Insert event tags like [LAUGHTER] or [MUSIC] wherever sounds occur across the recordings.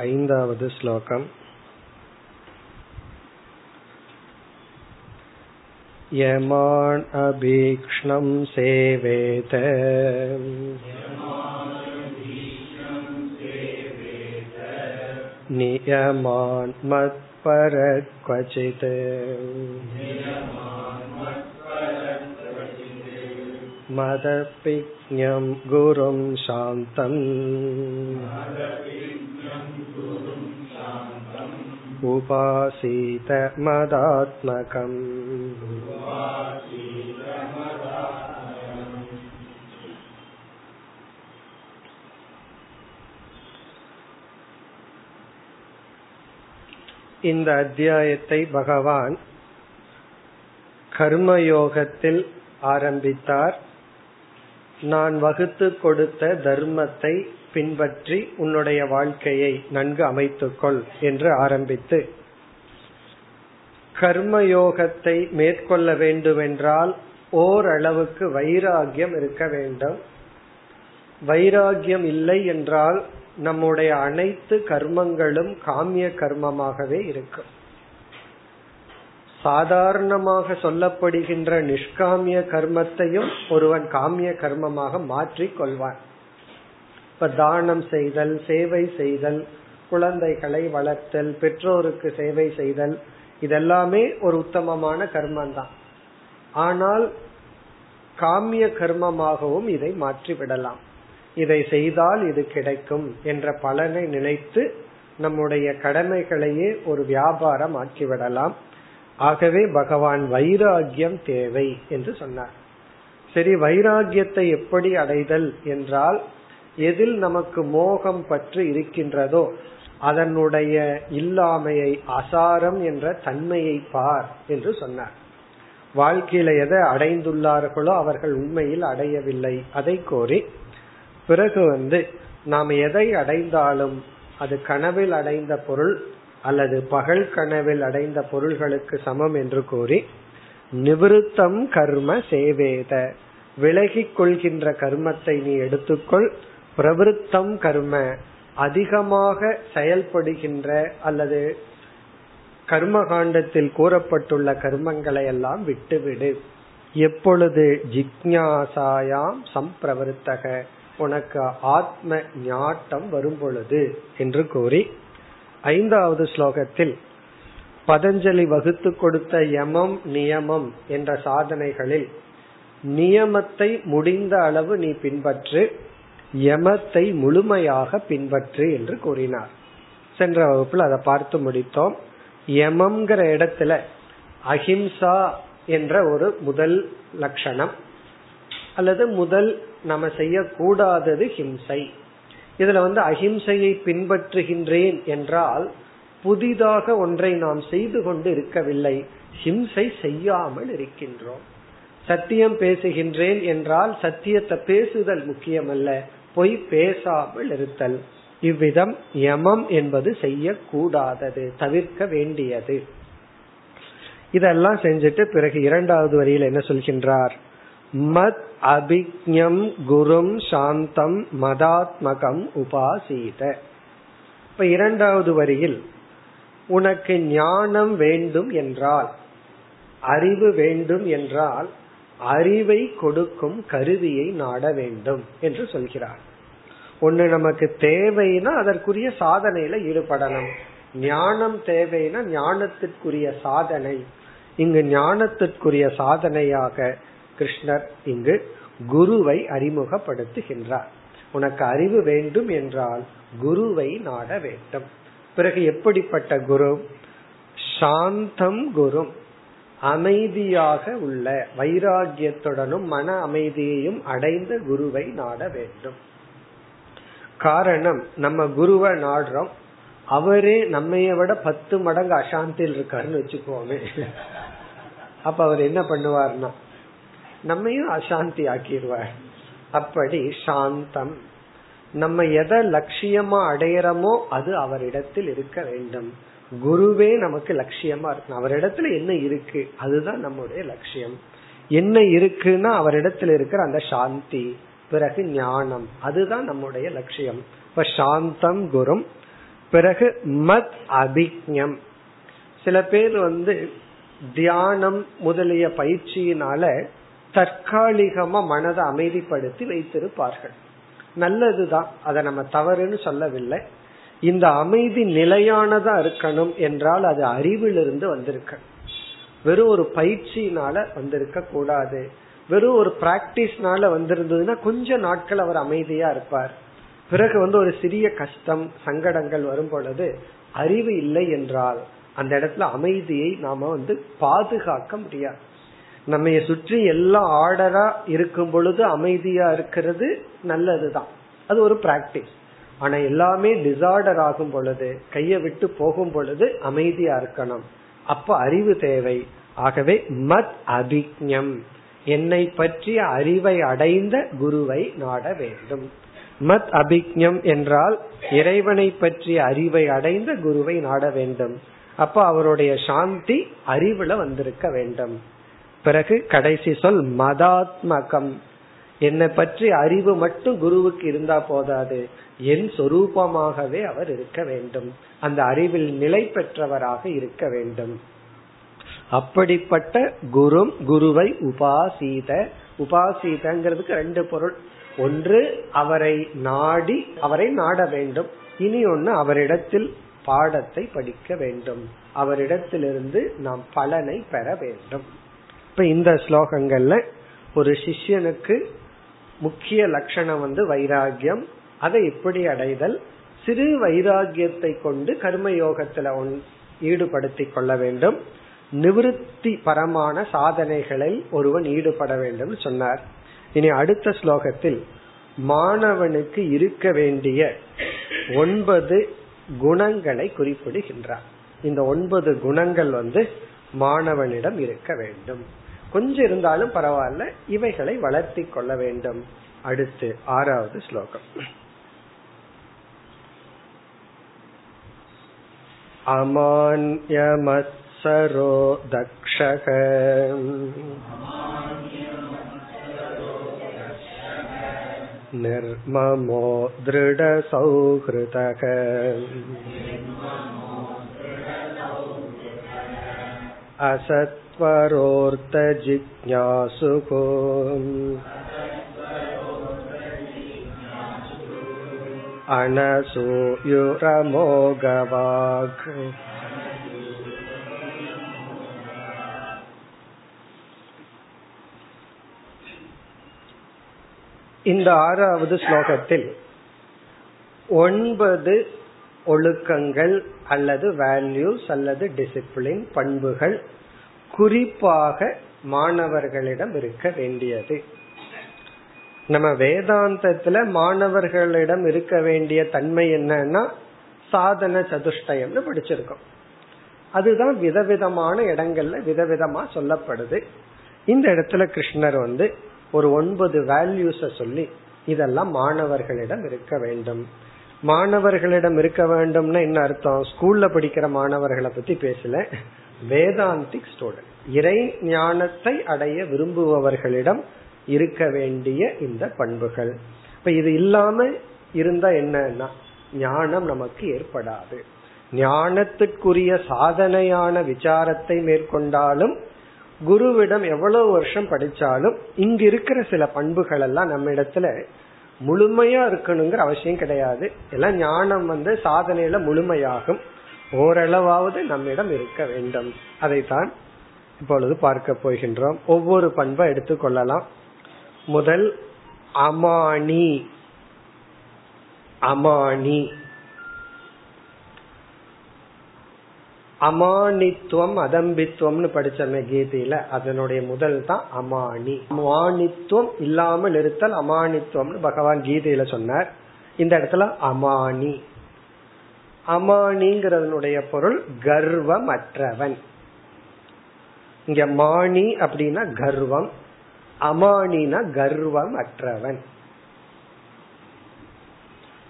ऐन्दावद् श्लोकम् यमान् अभीक्ष्णं सेवेत नियमान् मत्परक्वचित् मदपिज्ञं गुरुं शान्तम् उपासीत मदात्मकम् இந்த அத்தியாயத்தை பகவான் கர்மயோகத்தில் ஆரம்பித்தார் நான் வகுத்து கொடுத்த தர்மத்தை பின்பற்றி உன்னுடைய வாழ்க்கையை நன்கு அமைத்துக்கொள் என்று ஆரம்பித்து கர்மயோகத்தை மேற்கொள்ள வேண்டுமென்றால் ஓரளவுக்கு வைராகியம் இருக்க வேண்டும். வைராகியம் இல்லை என்றால் நம்முடைய அனைத்து கர்மங்களும் காமிய கர்மமாகவே இருக்கும். சாதாரணமாக சொல்லப்படுகின்ற நிஷ்காமிய கர்மத்தையும் ஒருவன் காமிய கர்மமாக மாற்றிக் கொள்வான். இப்ப தானம் செய்தல் சேவை செய்தல் குழந்தைகளை வளர்த்தல் பெற்றோருக்கு சேவை செய்தல் இதெல்லாமே ஒரு உத்தமமான கர்மம் தான் ஆனால் காமிய கர்மமாகவும் இதை மாற்றிவிடலாம். இதை செய்தால் இது கிடைக்கும் என்ற பலனை நினைத்து நம்முடைய கடமைகளையே ஒரு வியாபாரம் ஆக்கிவிடலாம். ஆகவே பகவான் வைராகியம் தேவை என்று சொன்னார். சரி வைராகியத்தை எப்படி அடைதல் என்றால் எதில் நமக்கு மோகம் பற்று இருக்கின்றதோ அதனுடைய இல்லாமையை அசாரம் என்ற தன்மையை பார் என்று சொன்னார். வாழ்க்கையில எதை அடைந்துள்ளார்களோ அவர்கள் உண்மையில் அடையவில்லை. அதை கோரி பிறகு வந்து நாம் எதை அடைந்தாலும் அது கனவில் அடைந்த பொருள் அல்லது பகல் கனவில் அடைந்த பொருள்களுக்கு சமம் என்று கூறி நிவிருத்தம் கர்ம சேவேத விலகிக் கொள்கின்ற கர்மத்தை நீ எடுத்துக்கொள் பிரவருத்தம் கர்ம அதிகமாக செயல்படுகின்ற அல்லது கர்ம காண்டத்தில் கூறப்பட்டுள்ள கர்மங்களை எல்லாம் விட்டுவிடு. எப்பொழுது ஜிக்ஞாசாயாம் சம்பிரவருத்தக உனக்கு ஆத்ம ஞாட்டம் வரும் பொழுது என்று கூறி ஐந்தாவது ஸ்லோகத்தில் பதஞ்சலி வகுத்து கொடுத்த யமம் நியமம் என்ற சாதனைகளில் நியமத்தை முடிந்த அளவு நீ பின்பற்று. யமத்தை முழுமையாக பின்பற்று என்று கூறினார். சென்ற வகுப்பில் அதை பார்த்து முடித்தோம். யமம்ங்கிற இடத்துல அஹிம்சா என்ற ஒரு முதல் லட்சணம் அல்லது முதல் நம்ம செய்யக்கூடாதது ஹிம்சை. இதுல வந்து அஹிம்சையை பின்பற்றுகின்றேன் என்றால் புதிதாக ஒன்றை நாம் செய்து கொண்டு இருக்கவில்லை. ஹிம்சை செய்யாமல் இருக்கின்றோம். சத்தியம் பேசுகின்றேன் என்றால் சத்தியத்தை பேசுதல் முக்கியமல்ல. பொய் பேசாமல் இருத்தல். இவ்விதம் யமம் என்பது செய்யக்கூடாதது தவிர்க்க வேண்டியது. இதெல்லாம் செஞ்சுட்டு பிறகு இரண்டாவது வரியில் என்ன சொல்கின்றார்? மத் அபிக்ஞம் குரும் சாந்தம் மதாத்மகம் உபாசீத. இப்ப இரண்டாவது வரியில் உனக்கு ஞானம் வேண்டும் என்றால் அறிவு வேண்டும் என்றால் அறிவை கொடுக்கும் கருவியை நாட வேண்டும் என்று சொல்கிறார். ஒண்ணு நமக்கு தேவைன்னா அதற்குரிய சாதனையில ஈடுபடணும். ஞானம் தேவைன்னா ஞானத்திற்குரிய சாதனை. இங்கு ஞானத்திற்குரிய சாதனையாக கிருஷ்ணர் இங்கு குருவை அறிமுகப்படுத்துகின்றார். உனக்கு அறிவு வேண்டும் என்றால் குருவை நாட வேண்டும். பிறகு எப்படிப்பட்ட குரு? சாந்தம் குரு. அமைதியாக உள்ள வைராகியத்துடனும் மன அமைதியையும் அடைந்த குருவை நாட வேண்டும். காரணம் நம்ம குருவை நாடுறோம். அவரே நம்மைய விட பத்து மடங்கு அசாந்தியில் இருக்காருன்னு வச்சுக்கோமே. அப்ப அவர் என்ன பண்ணுவார்னா நம்மையும் அசாந்தி ஆக்கிடுவார் அப்படி சாந்தம். நம்ம எதை லட்சியமா அடையிறோமோ அது அவரிடத்தில் இருக்க வேண்டும். குருவே நமக்கு லட்சியமா இருக்கு அவரிடத்துல என்ன இருக்கு அதுதான் நம்முடைய லட்சியம். என்ன இருக்குன்னா அவரிடத்துல இருக்கிற அந்த சாந்தி. பிறகு ஞானம். அதுதான் நம்முடைய லட்சியம். இப்ப சாந்தம் குரும். பிறகு மத் அபிக்ஞம். சில பேர் வந்து தியானம் முதலிய பயிற்சியினால தற்காலிகமா மனதை அமைதிப்படுத்தி வைத்திருப்பார்கள். நல்லதுதான். அதை நம்ம தவறுன்னு சொல்லவில்லை. இந்த அமைதி நிலையானதா இருக்கணும் என்றால் அது அறிவிலிருந்து வந்திருக்க. வெறும் ஒரு பயிற்சியினால வந்திருக்க கூடாது வெறும் ஒரு பிராக்டிஸ்னால வந்திருந்ததுன்னா கொஞ்ச நாட்கள் அவர் அமைதியா இருப்பார். பிறகு வந்து ஒரு சிறிய கஷ்டம் சங்கடங்கள் வரும் பொழுது அறிவு இல்லை என்றால் அந்த இடத்துல அமைதியை நாம வந்து பாதுகாக்க முடியாது. நம்ம சுற்றி எல்லாம் ஆர்டரா இருக்கும் பொழுது அமைதியா இருக்கிறது நல்லதுதான். அது ஒரு பிராக்டிஸ் ஆனா எல்லாமே டிசார்டர் ஆகும் பொழுது கையை விட்டு போகும் பொழுது அமைதியா இருக்கணும். அப்ப அறிவு தேவை. ஆகவே மத் அபிக்ஞம். என்னை பற்றிய அறிவை அடைந்த குருவை நாட வேண்டும். மத் அபிக்ஞம் என்றால் இறைவனை பற்றிய அறிவை அடைந்த குருவை நாட வேண்டும். அப்ப அவருடைய சாந்தி அறிவுல வந்திருக்க வேண்டும். பிறகு கடைசி சொல் மதாத்மகம். என்னை பற்றி அறிவு மட்டும் குருவுக்கு இருந்தா போதாது. என் சொரூபமாகவே அவர் இருக்க வேண்டும். அந்த அறிவில் நிலை பெற்றவராக இருக்க வேண்டும். அப்படிப்பட்ட குரு குருவை உபாசீத. உபாசீதங்கிறதுக்கு ரெண்டு பொருள். ஒன்று அவரை நாடி அவரை நாட வேண்டும். இனி ஒன்னு அவரிடத்தில் பாடத்தை படிக்க வேண்டும். அவரிடத்திலிருந்து நாம் பலனை பெற வேண்டும். இப்ப இந்த ஸ்லோகங்கள்ல ஒரு சிஷ்யனுக்கு முக்கிய லட்சணம் வந்து வைராகியம் அதை எப்படி அடைதல். சிறு வைராகியத்தை கொண்டு கர்மயோகத்துல ஈடுபடுத்திக் கொள்ள வேண்டும். நிவிருத்தி பரமான சாதனைகளை ஒருவன் ஈடுபட வேண்டும் சொன்னார். இனி அடுத்த ஸ்லோகத்தில் மாணவனுக்கு இருக்க வேண்டிய ஒன்பது குணங்களை குறிப்பிடுகின்றார். இந்த ஒன்பது குணங்கள் வந்து மாணவனிடம் இருக்க வேண்டும். கொஞ்சம் இருந்தாலும் பரவாயில்ல இவைகளை வளர்த்தி கொள்ள வேண்டும். அடுத்து ஆறாவது ஸ்லோகம். मत्सरो दक्षः निर्ममो दृढसौहृतः असत्वरोर्तजिज्ञासुः अनसूयुरमोघवाक् இந்த ஆறாவது ஸ்லோகத்தில் ஒன்பது ஒழுக்கங்கள் அல்லது வேல்யூஸ் அல்லது டிசிப்ளின் பண்புகள் குறிப்பாக மாணவர்களிடம் இருக்க வேண்டியது. நம்ம வேதாந்தத்துல மாணவர்களிடம் இருக்க வேண்டிய தன்மை என்னன்னா சாதன சதுஷ்டயம்னு படிச்சிருக்கோம். அதுதான் விதவிதமான இடங்கள்ல விதவிதமா சொல்லப்படுது. இந்த இடத்துல கிருஷ்ணர் வந்து ஒரு ஒன்பது வேல்யூஸ சொல்லி இதெல்லாம் மாணவர்களிடம் இருக்க வேண்டும். மாணவர்களிடம் இருக்க வேண்டும்னா என்ன அர்த்தம்? ஸ்கூல்ல படிக்கிற மாணவர்களை பத்தி பேசல. வேதாந்திக் ஸ்டூடெண்ட் இறை ஞானத்தை அடைய விரும்புபவர்களிடம் இருக்க வேண்டிய இந்த பண்புகள். இப்ப இது இல்லாம இருந்தா என்னன்னா ஞானம் நமக்கு ஏற்படாது. ஞானத்துக்குரிய சாதனையான விசாரத்தை மேற்கொண்டாலும் குருவிடம் எவ்வளவு வருஷம் படிச்சாலும் இங்க இருக்கிற சில பண்புகள் எல்லாம் நம்ம இடத்துல முழுமையா இருக்கணுங்கிற அவசியம் கிடையாது. எல்லாம் ஞானம் வந்து சாதனையில முழுமையாகும். ஓரளவாவது நம்மிடம் இருக்க வேண்டும். அதைத்தான் இப்பொழுது பார்க்க போகின்றோம். ஒவ்வொரு பண்பை எடுத்துக்கொள்ளலாம் முதல் அமானி. அமானி. அமானித்துவம் அதம்பித்துவம்னு படிச்சோமே கீதையில அதனுடைய முதல் தான் அமானி. அமானித்துவம் இல்லாமல் இருத்தல் அமானித்துவம்னு பகவான் கீதையில சொன்னார். இந்த இடத்துல அமானி. அமானிங்கிறதனுடைய பொருள் கர்வமற்றவன். இங்க மாணி அப்படின்னா கர்வம் அமானினா கர்வம் அற்றவன்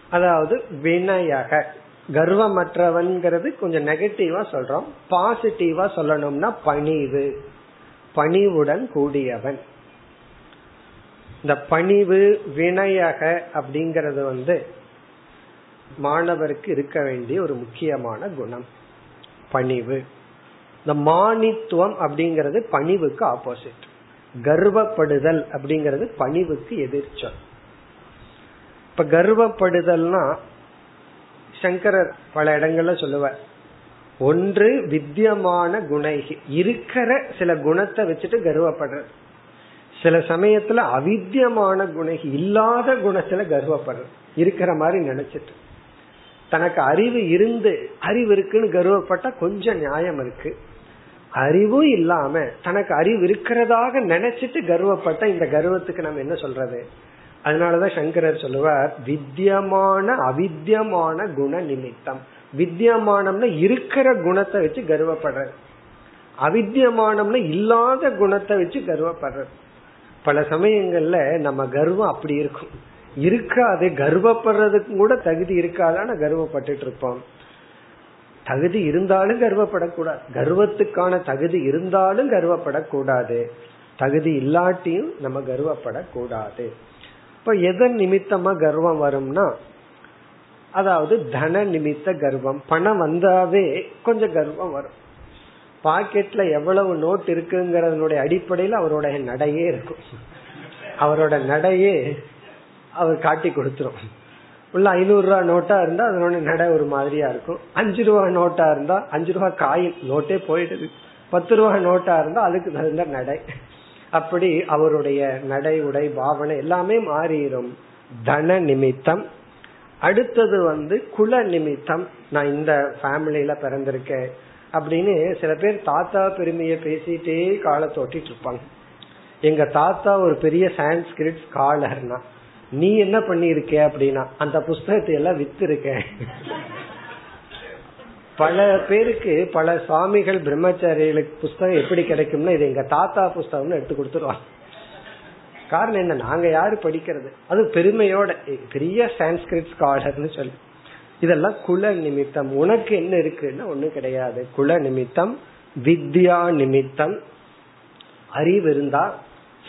அதாவது வினயக கர்வமற்றவன்கிறது கொஞ்சம் நெகட்டிவா சொல்றோம். பாசிட்டிவா சொல்லணும்னா பணிவு. பணிவுடன் கூடியவன். இந்த பணிவு வினயக அப்படிங்கறது வந்து மாணவருக்கு இருக்க வேண்டிய ஒரு முக்கியமான குணம். பணிவு. இந்த மானித்துவம் அப்படிங்கிறது பணிவுக்கு ஆப்போசிட் கர்வப்படுதல் அப்படிங்கிறது பணிவுக்கு எதிர்ச்சொல். இப்ப கர்வப்படுதல்னா சங்கரர் பல இடங்கள்ல சொல்லுவார். ஒன்று வித்தியமான குணைகி. இருக்கிற சில குணத்தை வச்சுட்டு கர்வப்படுறது. சில சமயத்துல அவித்தியமான குணகி இல்லாத குணத்துல கர்வப்படுறது. இருக்கிற மாதிரி நினைச்சிட்டு. தனக்கு அறிவு இருந்து அறிவு இருக்குன்னு கர்வப்பட்டா கொஞ்சம் நியாயம் இருக்கு. அறிவும் இல்லாம தனக்கு அறிவு இருக்கிறதாக நினைச்சிட்டு கர்வப்பட்ட இந்த கர்வத்துக்கு நம்ம என்ன சொல்றது? அதனாலதான் சங்கரர் சொல்லுவார் வித்தியமான அவித்தியமான குண நிமித்தம். வித்தியமானம்னா இருக்கிற குணத்தை வச்சு கர்வப்படுறது. அவித்தியமானம்னா இல்லாத குணத்தை வச்சு கர்வப்படுறது. பல சமயங்கள்ல நம்ம கர்வம் அப்படி இருக்கும். இருக்காது கர்வப்படுறதுக்கு கூட தகுதி இருக்காதான கர்வப்பட்டு இருப்போம். தகுதி இருந்தாலும் கர்வப்படக்கூடாது. கர்வத்துக்கான தகுதி இருந்தாலும் கர்வப்படக்கூடாது. தகுதி இல்லாட்டியும் நம்ம கர்வப்படக்கூடாது. இப்ப எதன் நிமித்தமா கர்வம் வரும்னா அதாவது தன நிமித்த கர்வம் பணம் வந்தாவே கொஞ்சம் கர்வம் வரும். பாக்கெட்ல எவ்வளவு நோட் இருக்குங்கிறதனுடைய அடிப்படையில் அவருடைய நடையே இருக்கும். அவரோட நடையே அவர் காட்டி கொடுத்துரும். உள்ள ஐநூறு ரூபா நோட்டா இருந்தா அதனோட நடை ஒரு மாதிரியா இருக்கும். அஞ்சு ரூபா நோட்டா இருந்தா அஞ்சு ரூபா காயின் நோட்டே போயிடுது. பத்து ரூபா நோட்டா இருந்தா அதுக்கு தகுந்த நடை. அப்படி அவருடைய நடை உடை பாவனை எல்லாமே மாறிடும் தன நிமித்தம். அடுத்தது வந்து குல நிமித்தம். நான் இந்த ஃபேமிலியில பிறந்திருக்கேன் அப்படின்னு சில பேர் தாத்தா பெருமையை பேசிட்டே காலத்தை ஒட்டிட்டு இருப்பாங்க. எங்க தாத்தா ஒரு பெரிய சான்ஸ்கிரிட் ஸ்காலர்னா நீ என்ன பண்ணிருக்க அப்படின்னா அந்த புஸ்தகத்தை எல்லாம் வித்து இருக்க பல பேருக்கு பல சுவாமிகள் பிரம்மச்சாரிகளுக்கு புஸ்தகம் எப்படி கிடைக்கும்னா இது எங்க தாத்தா புஸ்தகம்னு எடுத்து கொடுத்துருவாங்க. காரணம் என்ன? நாங்க யாரு படிக்கிறது? அது பெருமையோட பெரிய சான்ஸ்கிரிட் ஸ்காலர்னு சொல்லி. இதெல்லாம் குல நிமித்தம். உனக்கு என்ன இருக்குன்னா ஒண்ணு கிடையாது. குல நிமித்தம் வித்யா நிமித்தம். அறிவு இருந்தா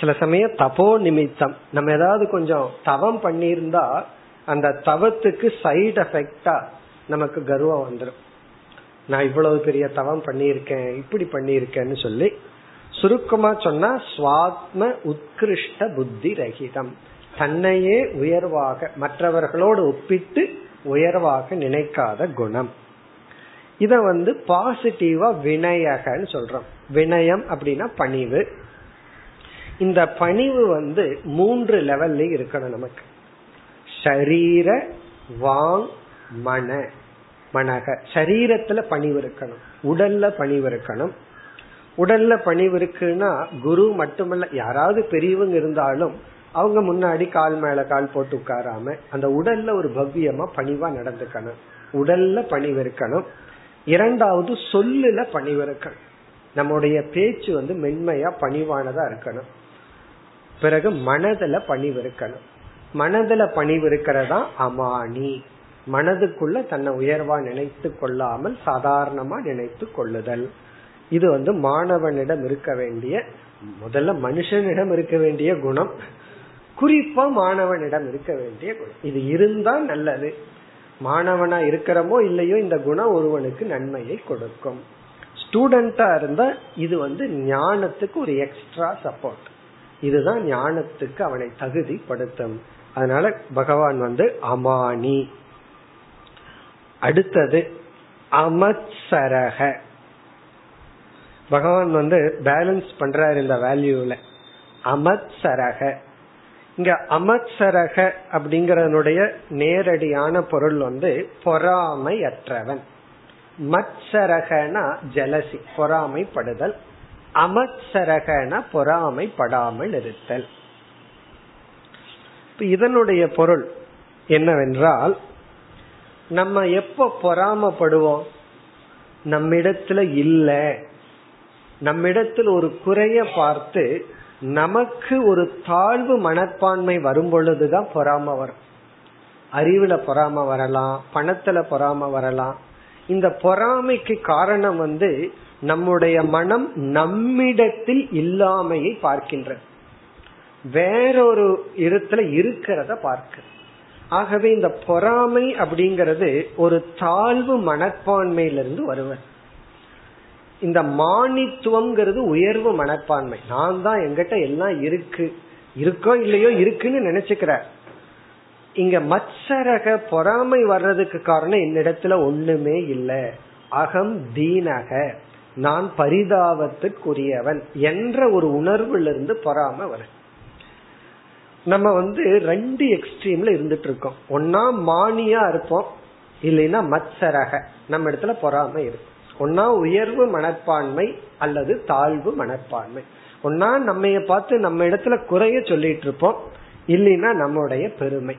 சில சமயம் தபோ நிமித்தம். நம்ம ஏதாவது கொஞ்சம் தவம் பண்ணியிருந்தா அந்த தவத்துக்கு சைடு எஃபெக்டா நமக்கு கர்வம் வந்துடும் நான் இவ்வளவு பெரிய தவம் பண்ணியிருக்கேன் இப்படி பண்ணியிருக்கேன்னு சொல்லி சுருக்கமா சொன்னா சுவாத்ம உத்கிருஷ்ட புத்தி ரகிதம். தன்னையே உயர்வாக மற்றவர்களோடு ஒப்பிட்டு உயர்வாக நினைக்காத குணம். இத வந்து பாசிட்டிவா வினயகன்னு சொல்றோம். வினயம் அப்படின்னா பணிவு. இந்த பணிவு வந்து மூன்று லெவல்ல இருக்கணும் நமக்கு. ஷரீர வாங் மன. மனக. சரீரத்துல பணிவு இருக்கணும். உடல்ல பணிவு இருக்கணும். உடல்ல பணிவு இருக்குன்னா குரு மட்டுமல்ல யாராவது பெரியவங்க இருந்தாலும் அவங்க முன்னாடி கால் மேல கால் போட்டு உட்காராம அந்த உடல்ல ஒரு பவ்யமா பணிவா நடந்துக்கணும். உடல்ல பணிவு இருக்கணும். இரண்டாவது சொல்லுல பணிவு இருக்கணும். நம்முடைய பேச்சு வந்து மென்மையா பணிவானதா இருக்கணும். பிறகு மனதுல பணிவு இருக்கணும். மனதுல பணிவு இருக்கிறதா அமானி. மனதுக்குள்ள தன்னை உயர்வா நினைத்து கொள்ளாமல் சாதாரணமா நினைத்து கொள்ளுதல். இது வந்து மாணவனிடம் இருக்க வேண்டிய முதல்ல மனுஷனிடம் இருக்க வேண்டிய குணம். குறிப்பா மாணவனிடம் இருக்க வேண்டிய குணம். இது இருந்தா நல்லது. மாணவனா இருக்கிறமோ இல்லையோ இந்த குணம் ஒருவனுக்கு நன்மையை கொடுக்கும். ஸ்டூடெண்டா இருந்தா இது வந்து ஞானத்துக்கு ஒரு எக்ஸ்ட்ரா சப்போர்ட். இதுதான் ஞானத்துக்கு அவனை தகுதிப்படுத்தும். அதனால பகவான் வந்து அமானி. அடுத்தது அமத்சரக பகவான் வந்து பேலன்ஸ் பண்றாரு இந்த வேல்யூல அமத்சரக இங்க அமத்சரக அப்படிங்கறதனுடைய நேரடியான பொருள் வந்து பொறாமையற்றவன். மத்சரகனா ஜலசி பொறாமைப்படுதல். அமத்சரகன பொறாமைப்படாமல் இருத்தல். இதனுடைய பொருள் என்னவென்றால் நம்ம எப்ப பொறாமப்படுவோம்? நம்மிடத்துல இல்ல. நம்மிடத்தில் ஒரு குறைய பார்த்து நமக்கு ஒரு தாழ்வு மனப்பான்மை வரும் பொழுதுதான் பொறாம வரும். அறிவுல பொறாம வரலாம் பணத்துல பொறாம வரலாம். இந்த பொறாமைக்கு காரணம் வந்து நம்முடைய மனம் நம்மிடத்தில் இல்லாமையை பார்க்கின்ற வேறொரு இடத்துல இருக்கிறத பார்க்க ஆகவே இந்த பொறாமை அப்படிங்கிறது ஒரு தாழ்வு மனப்பான்மையிலிருந்து வருவது இந்த மானித்துவம்ங்கிறது உயர்வு மனப்பான்மை. நான் தான் எங்கிட்ட எல்லாம் இருக்கு. இருக்கோ இல்லையோ இருக்குன்னு நினைச்சுக்கிற இங்க மச்சரக பொறாமை வர்றதுக்கு காரணம் என்னிடத்துல ஒண்ணுமே இல்லை. அகம் தீனக. நான் பரிதாபத்துக்குரியவன் என்ற ஒரு உணர்வுல இருந்து பொறாம வர நம்ம வந்து ரெண்டு எக்ஸ்ட்ரீம்ல இருந்துட்டு இருக்கோம். ஒன்னா மானியா இருப்போம் இல்லைன்னா மத்சரக. நம்ம இடத்துல பொறாமை இருக்கும் ஒன்னா உயர்வு மனப்பான்மை அல்லது தாழ்வு மனப்பான்மை. ஒன்னா நம்ம பார்த்து நம்ம இடத்துல குறைய சொல்லிட்டு இருப்போம் இல்லைன்னா நம்முடைய பெருமை.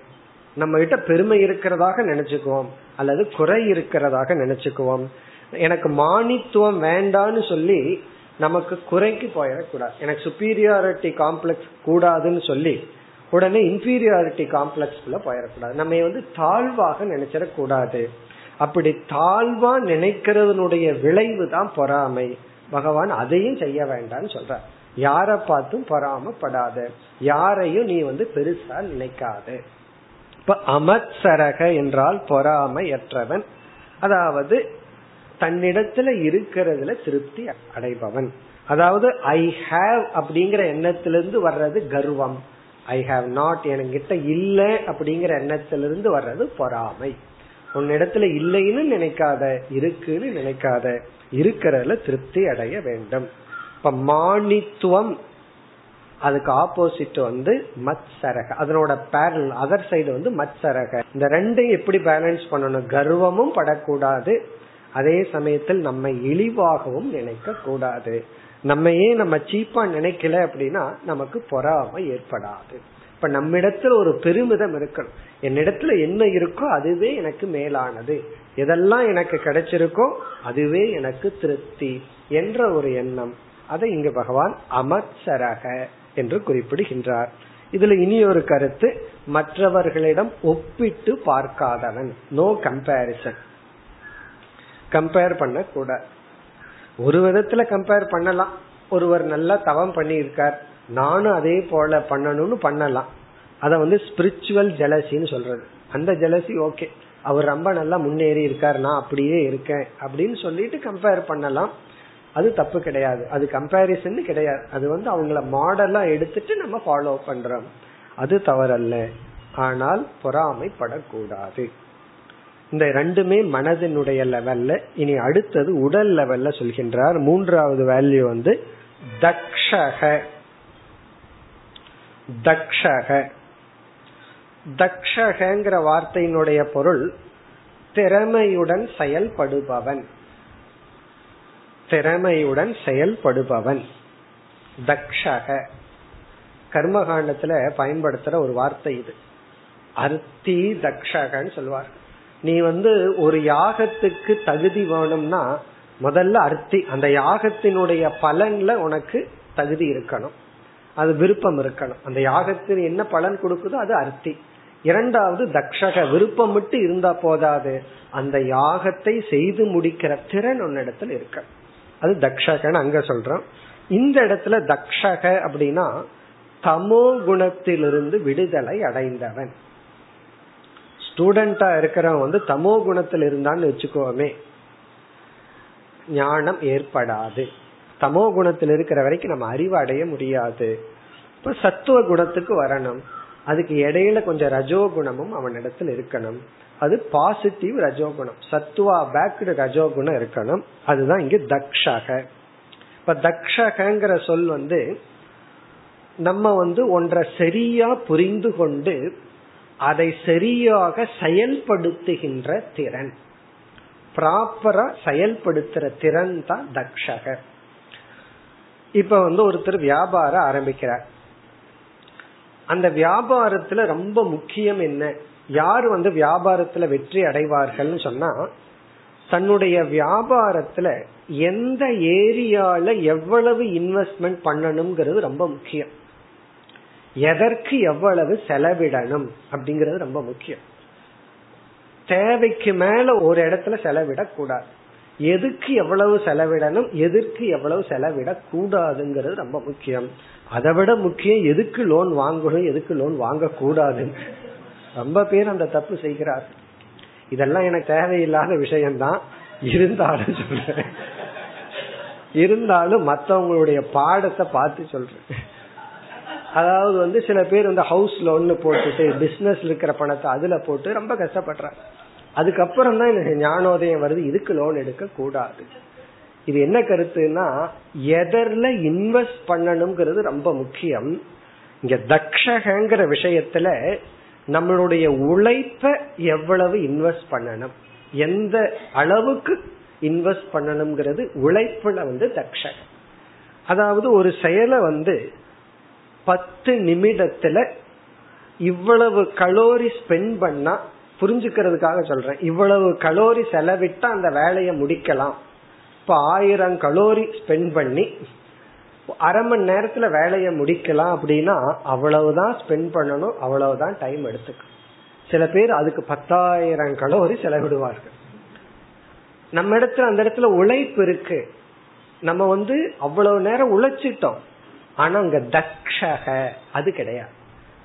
நம்ம கிட்ட பெருமை இருக்கிறதாக நினைச்சுக்குவோம் அல்லது குறை இருக்கிறதாக நினைச்சுக்குவோம். எனக்கு மானித்துவம் வேண்டான்னு சொல்லி நமக்கு குறைக்கு போயிடக்கூடாது. எனக்கு சுப்பீரியாரிட்டி காம்ப்ளெக்ஸ் கூடாதுன்னு சொல்லி உடனே இன்பீரியாரிட்டி காம்ப்ளெக்ஸ்குள்ள போயிடக்கூடாது நம்ம வந்து தாழ்வாக நினைச்சிடக்கூடாது. அப்படி தாழ்வா நினைக்கிறதனுடைய விளைவு தான் பொறாமை. பகவான் அதையும் செய்ய வேண்டாம்னு சொல்ற யார பார்த்தும் பொறாமப்படாத. யாரையும் நீ வந்து பெருசா நினைக்காது. இப்ப அமத்சரக என்றால் பொறாமையற்றவன். அதாவது தன்னிடத்துல இருக்கிறதுல திருப்தி அடைபவன். அதாவது ஐ ஹாவ் அப்படிங்கிற எண்ணத்திலிருந்து வர்றது கர்வம். ஐ ஹாவ் நாட் என்கிட்ட இல்ல அப்படிங்கிற எண்ணத்திலிருந்து வர்றது பொறாமை. உன்னிடத்துல இல்லைன்னு நினைக்காத இருக்குன்னு நினைக்காத இருக்கிறதுல திருப்தி அடைய வேண்டும். இப்ப மானித்துவம் அதுக்கு ஆப்போசிட் வந்து மத்சரக. அதனோட பேரல் அதர் சைடு வந்து மத்சரக. இந்த ரெண்டையும் எப்படி பேலன்ஸ் பண்ணணும்? கர்வமும் படக்கூடாது. அதே சமயத்தில் நம்ம இழிவாகவும் நினைக்க கூடாது நம்மையே நம்ம சீப்பா நினைக்கல அப்படின்னா நமக்கு பொறாமை ஏற்படாது. இப்ப நம்மிடத்துல ஒரு பெருமிதம் இருக்கணும். என்னிடத்துல என்ன இருக்கோ அதுவே எனக்கு மேலானது. எதெல்லாம் எனக்கு கிடைச்சிருக்கோ அதுவே எனக்கு திருப்தி என்ற ஒரு எண்ணம். அதை இங்கு பகவான் அமத்சரக என்று குறிப்பிடுகின்றார். இதுல இனி ஒரு கருத்து மற்றவர்களிடம் ஒப்பிட்டு பார்க்காதவன். நோ கம்பேரிசன் கம்பேர் பண்ண கூட ஒரு விதத்துல கம்பேர் பண்ணலாம். ஒருவர் நல்லா தவம் பண்ணியிருக்கார். நானும் அதே போல பண்ணணும்னு பண்ணலாம். அத வந்து ஸ்பிரிச்சுவல் ஜலசின்னு சொல்றது. அந்த ஜலசி ஓகே அவர் ரொம்ப நல்லா முன்னேறி இருக்கார். நான் அப்படியே இருக்கேன். அப்படின்னு சொல்லிட்டு கம்பேர் பண்ணலாம். அது தப்பு கிடையாது. அது கம்பேரிசன் கிடையாது. அது வந்து அவங்கள மாடலா எடுத்துட்டு நம்ம ஃபாலோ பண்றோம். அது தவறல்ல. ஆனால் பொறாமைப்படக்கூடாது. இந்த ரெண்டுமே மனதினுடைய லெவல்ல இனி அடுத்தது உடல் லெவல்ல சொல்கின்றார். மூன்றாவது வேல்யூ வந்து தக்ஷக. தக்ஷக. தக்ஷகங்கிற வார்த்தையினுடைய பொருள் திறமையுடன் செயல்படுபவன். திறமையுடன் செயல்படுபவன். தக்ஷக. கர்மகாண்டத்துல பயன்படுத்துற ஒரு வார்த்தை இது. அர்த்தி தக்ஷகன்னு சொல்லுவார் நீ வந்து ஒரு யாகத்துக்கு தகுதி வேணும்னா முதல்ல அர்த்தி அந்த யாகத்தினுடைய பலன்ல உனக்கு தகுதி இருக்கணும். அது விருப்பம் இருக்கணும். அந்த யாகத்தின் என்ன பலன் கொடுக்குதோ அது அர்த்தி. இரண்டாவது தக்ஷக விருப்பம் விட்டு இருந்தா போதாது. அந்த யாகத்தை செய்து முடிக்கிற திறன் உன்னிடத்துல இருக்க. அது தக்ஷகன்னு அங்க சொல்றோம். இந்த இடத்துல தக்ஷக அப்படின்னா தமோ குணத்திலிருந்து விடுதலை அடைந்தவன். ஸ்டூடெண்டா இருக்கிறவன் வந்து தமோ குணத்தில் இருந்தான்னு வச்சுக்கோமே. ஞானம் ஏற்படாது. தமோ குணத்தில் இருக்கிற வரைக்கும் நம்ம அறிவு அடைய முடியாது. இப்ப சத்துவ குணத்துக்கு வரணும். அதுக்கு இடையில கொஞ்சம் ரஜோகுணமும் அவனிடத்தில் இருக்கணும். அது பாசிட்டிவ் ரஜோகுணம். சத்துவா பேக்டு ரஜோகுணம் இருக்கணும். அதுதான் இங்கு தக்ஷக. இப்ப தக்ஷகங்கிற சொல் வந்து நம்ம வந்து ஒன்றை சரியா புரிந்து கொண்டு அதை சரியாக செயல்படுத்துகின்ற திறன். ப்ராப்பரா செயல்படுத்துற திறன் தான் தக்ஷக. இப்ப வந்து ஒருத்தர் வியாபாரம் ஆரம்பிக்கிறார். அந்த வியாபாரத்துல ரொம்ப முக்கியம் என்ன? யார் வந்து வியாபாரத்துல வெற்றி அடைவார்கள் சொன்னா தன்னுடைய வியாபாரத்துல எந்த ஏரியால எவ்வளவு இன்வெஸ்ட்மெண்ட் பண்ணணுங்கிறது ரொம்ப முக்கியம். எதற்கு எவ்வளவு செலவிடணும் அப்படிங்கிறது ரொம்ப முக்கியம். தேவைக்கு மேல ஒரு இடத்துல செலவிடக்கூடாது எதுக்கு எவ்வளவு செலவிடணும் எதற்கு எவ்வளவு செலவிடக்கூடாதுங்கிறது ரொம்ப முக்கியம். அதை விட முக்கியம் எதுக்கு லோன் வாங்கணும் எதுக்கு லோன் வாங்கக்கூடாதுன்னு ரொம்ப பேர் அந்த தப்பு செய்கிறார். இதெல்லாம் எனக்கு தேவையில்லாத விஷயம்தான். இருந்தாலும் சொல்றேன். இருந்தாலும் மற்றவங்களுடைய பாடத்தை பார்த்து சொல்றேன். அதாவது வந்து சில பேர் வந்து ஹவுஸ் லோன் போட்டுட்டு பிசினஸ் இருக்கிற பணத்தை அதுல போட்டு ரொம்ப கஷ்டப்படுறாங்க. அதுக்கப்புறம் தான் எனக்கு ஞானோதயம் வருது. இதுக்கு லோன் எடுக்க கூடாது. இது என்ன கருத்துனா எதர்ல இன்வெஸ்ட் பண்ணணுங்கிறது ரொம்ப முக்கியம். இங்க தக்ஷகங்கிற விஷயத்துல நம்மளுடைய உழைப்ப எவ்வளவு இன்வெஸ்ட் பண்ணணும்? எந்த அளவுக்கு இன்வெஸ்ட் பண்ணணுங்கிறது உழைப்புல வந்து தக்ஷகம். அதாவது ஒரு செயலை வந்து பத்து நிமிடத்துல இவ்வளவு கலோரி ஸ்பெண்ட் பண்ணா புரிஞ்சுக்கிறதுக்காக சொல்றேன். இவ்வளவு கலோரி செலவிட்டா அந்த வேலையை முடிக்கலாம். இப்ப ஆயிரம் கலோரி ஸ்பெண்ட் பண்ணி அரை மணி நேரத்துல வேலையை முடிக்கலாம் அப்படின்னா அவ்வளவுதான் ஸ்பெண்ட் பண்ணணும் அவ்வளவுதான் டைம் எடுத்துக்கும் சில பேர் அதுக்கு பத்தாயிரம் கலோரி செலவிடுவார்கள். நம்ம இடத்துல அந்த இடத்துல உழைப்பு இருக்கு. நம்ம வந்து அவ்வளவு நேரம் உழைச்சிட்டோம். ஆனா அங்க தக்ஷக அது கிடையாது.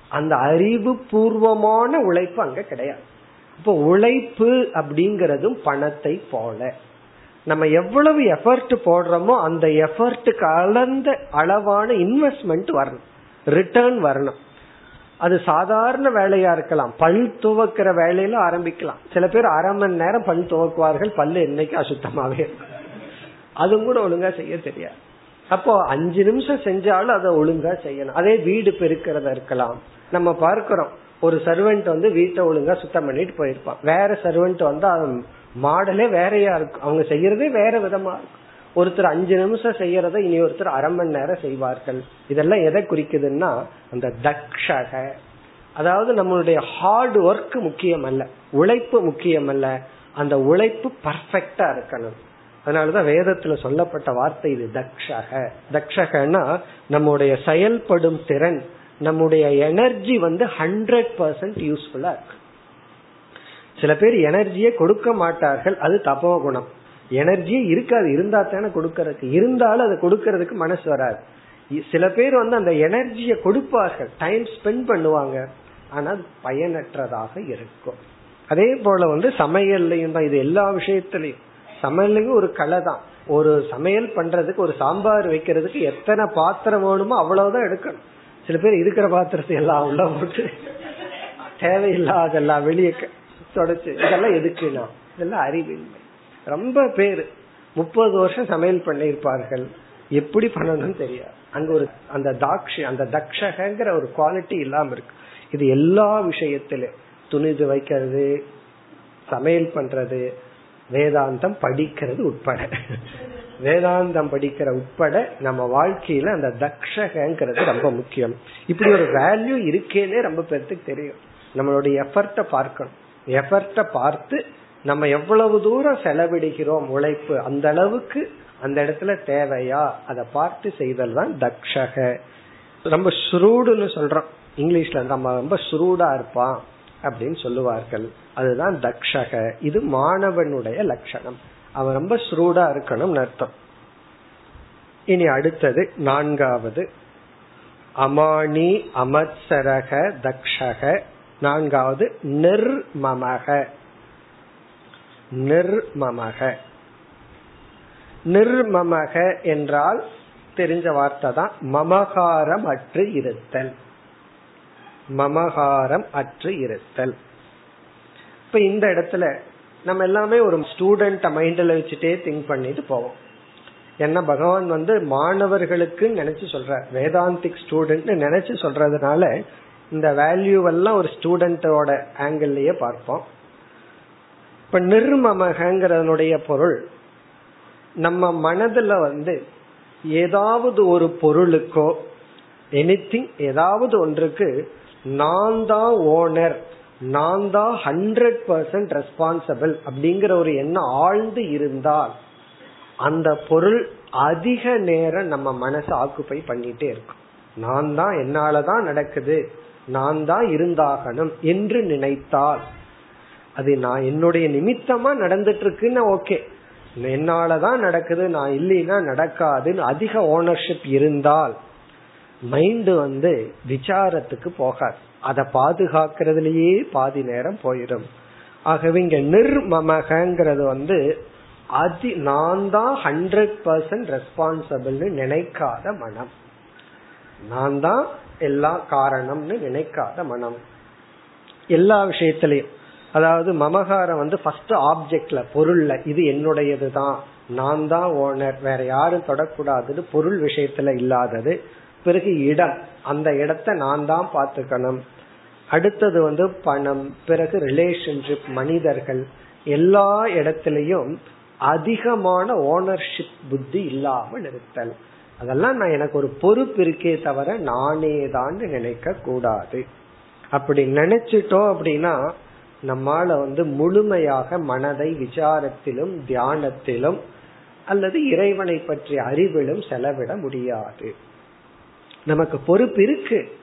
அந்த அறிவு பூர்வமான உழைப்பு அங்க கிடையாது. இப்போ உழைப்பு அப்படிங்கறதும் பணத்தை போல. நம்ம எவ்வளவு எஃபர்ட் போடுறோமோ அந்த எஃபர்ட் கலந்த அளவான இன்வெஸ்ட்மெண்ட் வரணும். ரிட்டர்ன் வரணும். அது சாதாரண வேலையா இருக்கலாம். பல் துவக்கிற வேலையில ஆரம்பிக்கலாம். சில பேர் அரை மணி நேரம் பல் துவக்குவார்கள் பல்லு என்னைக்கு அசுத்தமாவே அதுவும் கூட ஒழுங்கா செய்ய தெரியாது. அப்போ அஞ்சு நிமிஷம் செஞ்சாலும் அதை ஒழுங்கா செய்யணும். அதே வீடு பெருக்கிறதா இருக்கலாம். நம்ம பார்க்கிறோம் ஒரு சர்வெண்ட் வந்து வீட்டை ஒழுங்கா சுத்தம் பண்ணிட்டு போயிருப்பான். வேற சர்வெண்ட் வந்து மாடலே வேறையா இருக்கும். அவங்க செய்யறதே வேற விதமா இருக்கும். ஒருத்தர் அஞ்சு நிமிஷம் செய்யறத இனி ஒருத்தர் அரை மணி நேரம் செய்வார்கள். இதெல்லாம் எதை குறிக்குதுன்னா அந்த தக்ஷக. அதாவது நம்மளுடைய ஹார்ட் ஒர்க் முக்கியம் அல்ல உழைப்பு முக்கியம் அல்ல. அந்த உழைப்பு பர்ஃபெக்டா இருக்கணும். அதனாலதான் வேதத்துல சொல்லப்பட்ட வார்த்தை இது தக்ஷக. தக்ஷகன்னா நம்முடைய செயல்படும் திறன் நம்முடைய எனர்ஜி வந்து ஹண்ட்ரட் பர்சன்ட் யூஸ்ஃபுல்லா இருக்கு. சில பேர் எனர்ஜியை கொடுக்க மாட்டார்கள் அது தபோ குணம். எனர்ஜியே இருக்காது இருந்தா தானே கொடுக்கறதுக்கு. இருந்தாலும் அதை கொடுக்கறதுக்கு மனசு வராது. சில பேர் வந்து அந்த எனர்ஜியை கொடுப்பார்கள் டைம் ஸ்பெண்ட் பண்ணுவாங்க. ஆனால் பயனற்றதாக இருக்கும். அதே போல வந்து சமையல்லையும் தான் இது எல்லா விஷயத்திலையும். சமையலுக்கு ஒரு கலை தான். ஒரு சமையல் பண்றதுக்கு ஒரு சாம்பார் வைக்கிறதுக்கு எத்தனை பாத்திரம் வேணுமோ அவ்வளவுதான் எடுக்கணும். சில பேர் இருக்கிற பாத்திரத்தை எல்லாம் உள்ள போட்டு தேவையில்லாதெல்லாம் வெளியே தொடச்சு இதெல்லாம் எதுக்குன்னா இதெல்லாம் அறிவின்மை. ரொம்ப பேர் முப்பது வருஷம் சமையல் பண்ணியிருப்பார்கள். எப்படி பண்ணணும்னு தெரியாது. அங்க ஒரு அந்த தாக்ஷி அந்த தக்ஷகங்கிற ஒரு குவாலிட்டி இல்லாம இருக்கு. இது எல்லா விஷயத்திலும் துணிது வைக்கிறது சமையல் பண்றது வேதாந்தம் படிக்கிறது உட்பட. வேதாந்தம் படிக்கிற உட்பட நம்ம வாழ்க்கையில அந்த தக்ஷகங்கிறது ரொம்ப முக்கியம். இப்படி ஒரு வேல்யூ இருக்கேனே ரொம்ப பேர்த்துக்கு தெரியும். நம்மளுடைய எஃபர்ட்ட பார்க்கணும். எஃபர்ட்ட பார்த்து நம்ம எவ்வளவு தூரம் செலவிடுகிறோம் உழைப்பு அந்த அளவுக்கு அந்த இடத்துல தேவையா? அதை பார்த்து செய்தல் தான் தக்ஷக. ரொம்ப ஸ்ரூடுன்னு சொல்றோம். இங்கிலீஷ்ல நம்ம ரொம்ப ஸ்ரூடா இருப்பான் அப்படின்னு சொல்லுவார்கள். அதுதான் தக்ஷக. இது மாணவனுடைய லட்சணம். அவன் ரொம்ப ஸ்ரூடா இருக்கணும் அர்த்தம். இனி அடுத்தது நான்காவது. அமானி அமத்சரக தக்ஷக. நான்காவது நிர்மமக. நிர்மமக. நிர்மமக என்றால் தெரிஞ்ச வார்த்தை தான் மமகாரம் அற்று இருத்தல். மமகாரம் அற்று இருத்தல். இப்ப இந்த இடத்துல நம்ம எல்லாமே ஒரு ஸ்டூடெண்ட் மைண்ட்ல வச்சுட்டே திங்க் பண்ணிட்டு போவோம். என்ன பகவான் வந்து மாணவர்களுக்கு நினைச்சு சொல்ற வேதாந்திக் ஸ்டூடெண்ட் நினைச்சு சொல்றதுனால இந்த வேல்யூ எல்லாம் ஒரு ஸ்டூடெண்டோட ஆங்கிள்லயே பார்ப்போம். இப்ப இப்ப நிர்மமகங்கிறதனுடைய பொருள் நம்ம மனதுல வந்து ஏதாவது ஒரு பொருளுக்கோ எனிதிங் ஏதாவது ஒன்றுக்கு நான் தான் ஓனர் நான் தான் ஹண்ட்ரட் பர்சன்ட் ரெஸ்பான்சிபிள் அப்படிங்கிற ஒரு எண்ணம் ஆழ்ந்து இருந்தால் அந்த பொருள் அதிக நேரம் நம்ம மனசை ஆக்குப்பை பண்ணிட்டே இருக்கும். நான் தான் என்னாலதான் நடக்குது நான் தான் இருந்தாகணும் என்று நினைத்தால் அது நான் என்னுடைய நிமித்தமா நடந்துட்டு இருக்குன்னு ஓகே என்னாலதான் நடக்குது நான் இல்லைன்னா நடக்காதுன்னு அதிக ஓனர்ஷிப் இருந்தால் மைண்ட் வந்து விசாரத்துக்கு போகாது. அதை பாதுகாக்கிறதுலயே பாதி நேரம் போயிடும். ஆகவே இங்க நிர்மமகங்கிறது வந்து அதி நான் தான் ஹண்ட்ரட் பர்சன்ட் ரெஸ்பான்சிபிள்னு நினைக்காத மனம். நான் தான் எல்லா காரணம்னு நினைக்காத மனம். எல்லா விஷயத்திலையும். அதாவது மமகாரம் வந்து ஃபர்ஸ்ட் ஆப்ஜெக்ட்ல பொருள்ல இது என்னுடையது தான். நான் தான் ஓனர் வேற யாரும் தொடக்கூடாதுன்னு பொருள் விஷயத்துல இல்லாதது. பிறகு இடம். அந்த இடத்த நான் தான் பாத்துக்கணும் அடுத்தது வந்து பணம் பிறகு ரிலேஷன்ஷிப் மனிதர்கள் எல்லா இடத்திலையும் அதிகமான ஓனர்ஷிப் புத்தி இல்லாமல் இருத்தல். அதெல்லாம் நான் எனக்கு ஒரு பொறுப்பு இருக்கே தவிர நானே தான் நினைக்க கூடாது. அப்படி நினைச்சிட்டோம் அப்படின்னா நம்மால வந்து முழுமையாக மனதை விசாரத்திலும் தியானத்திலும் அல்லது இறைவனை பற்றிய அறிவிலும் செலவிட முடியாது. நமக்கு பொறுப்பு இருக்கு.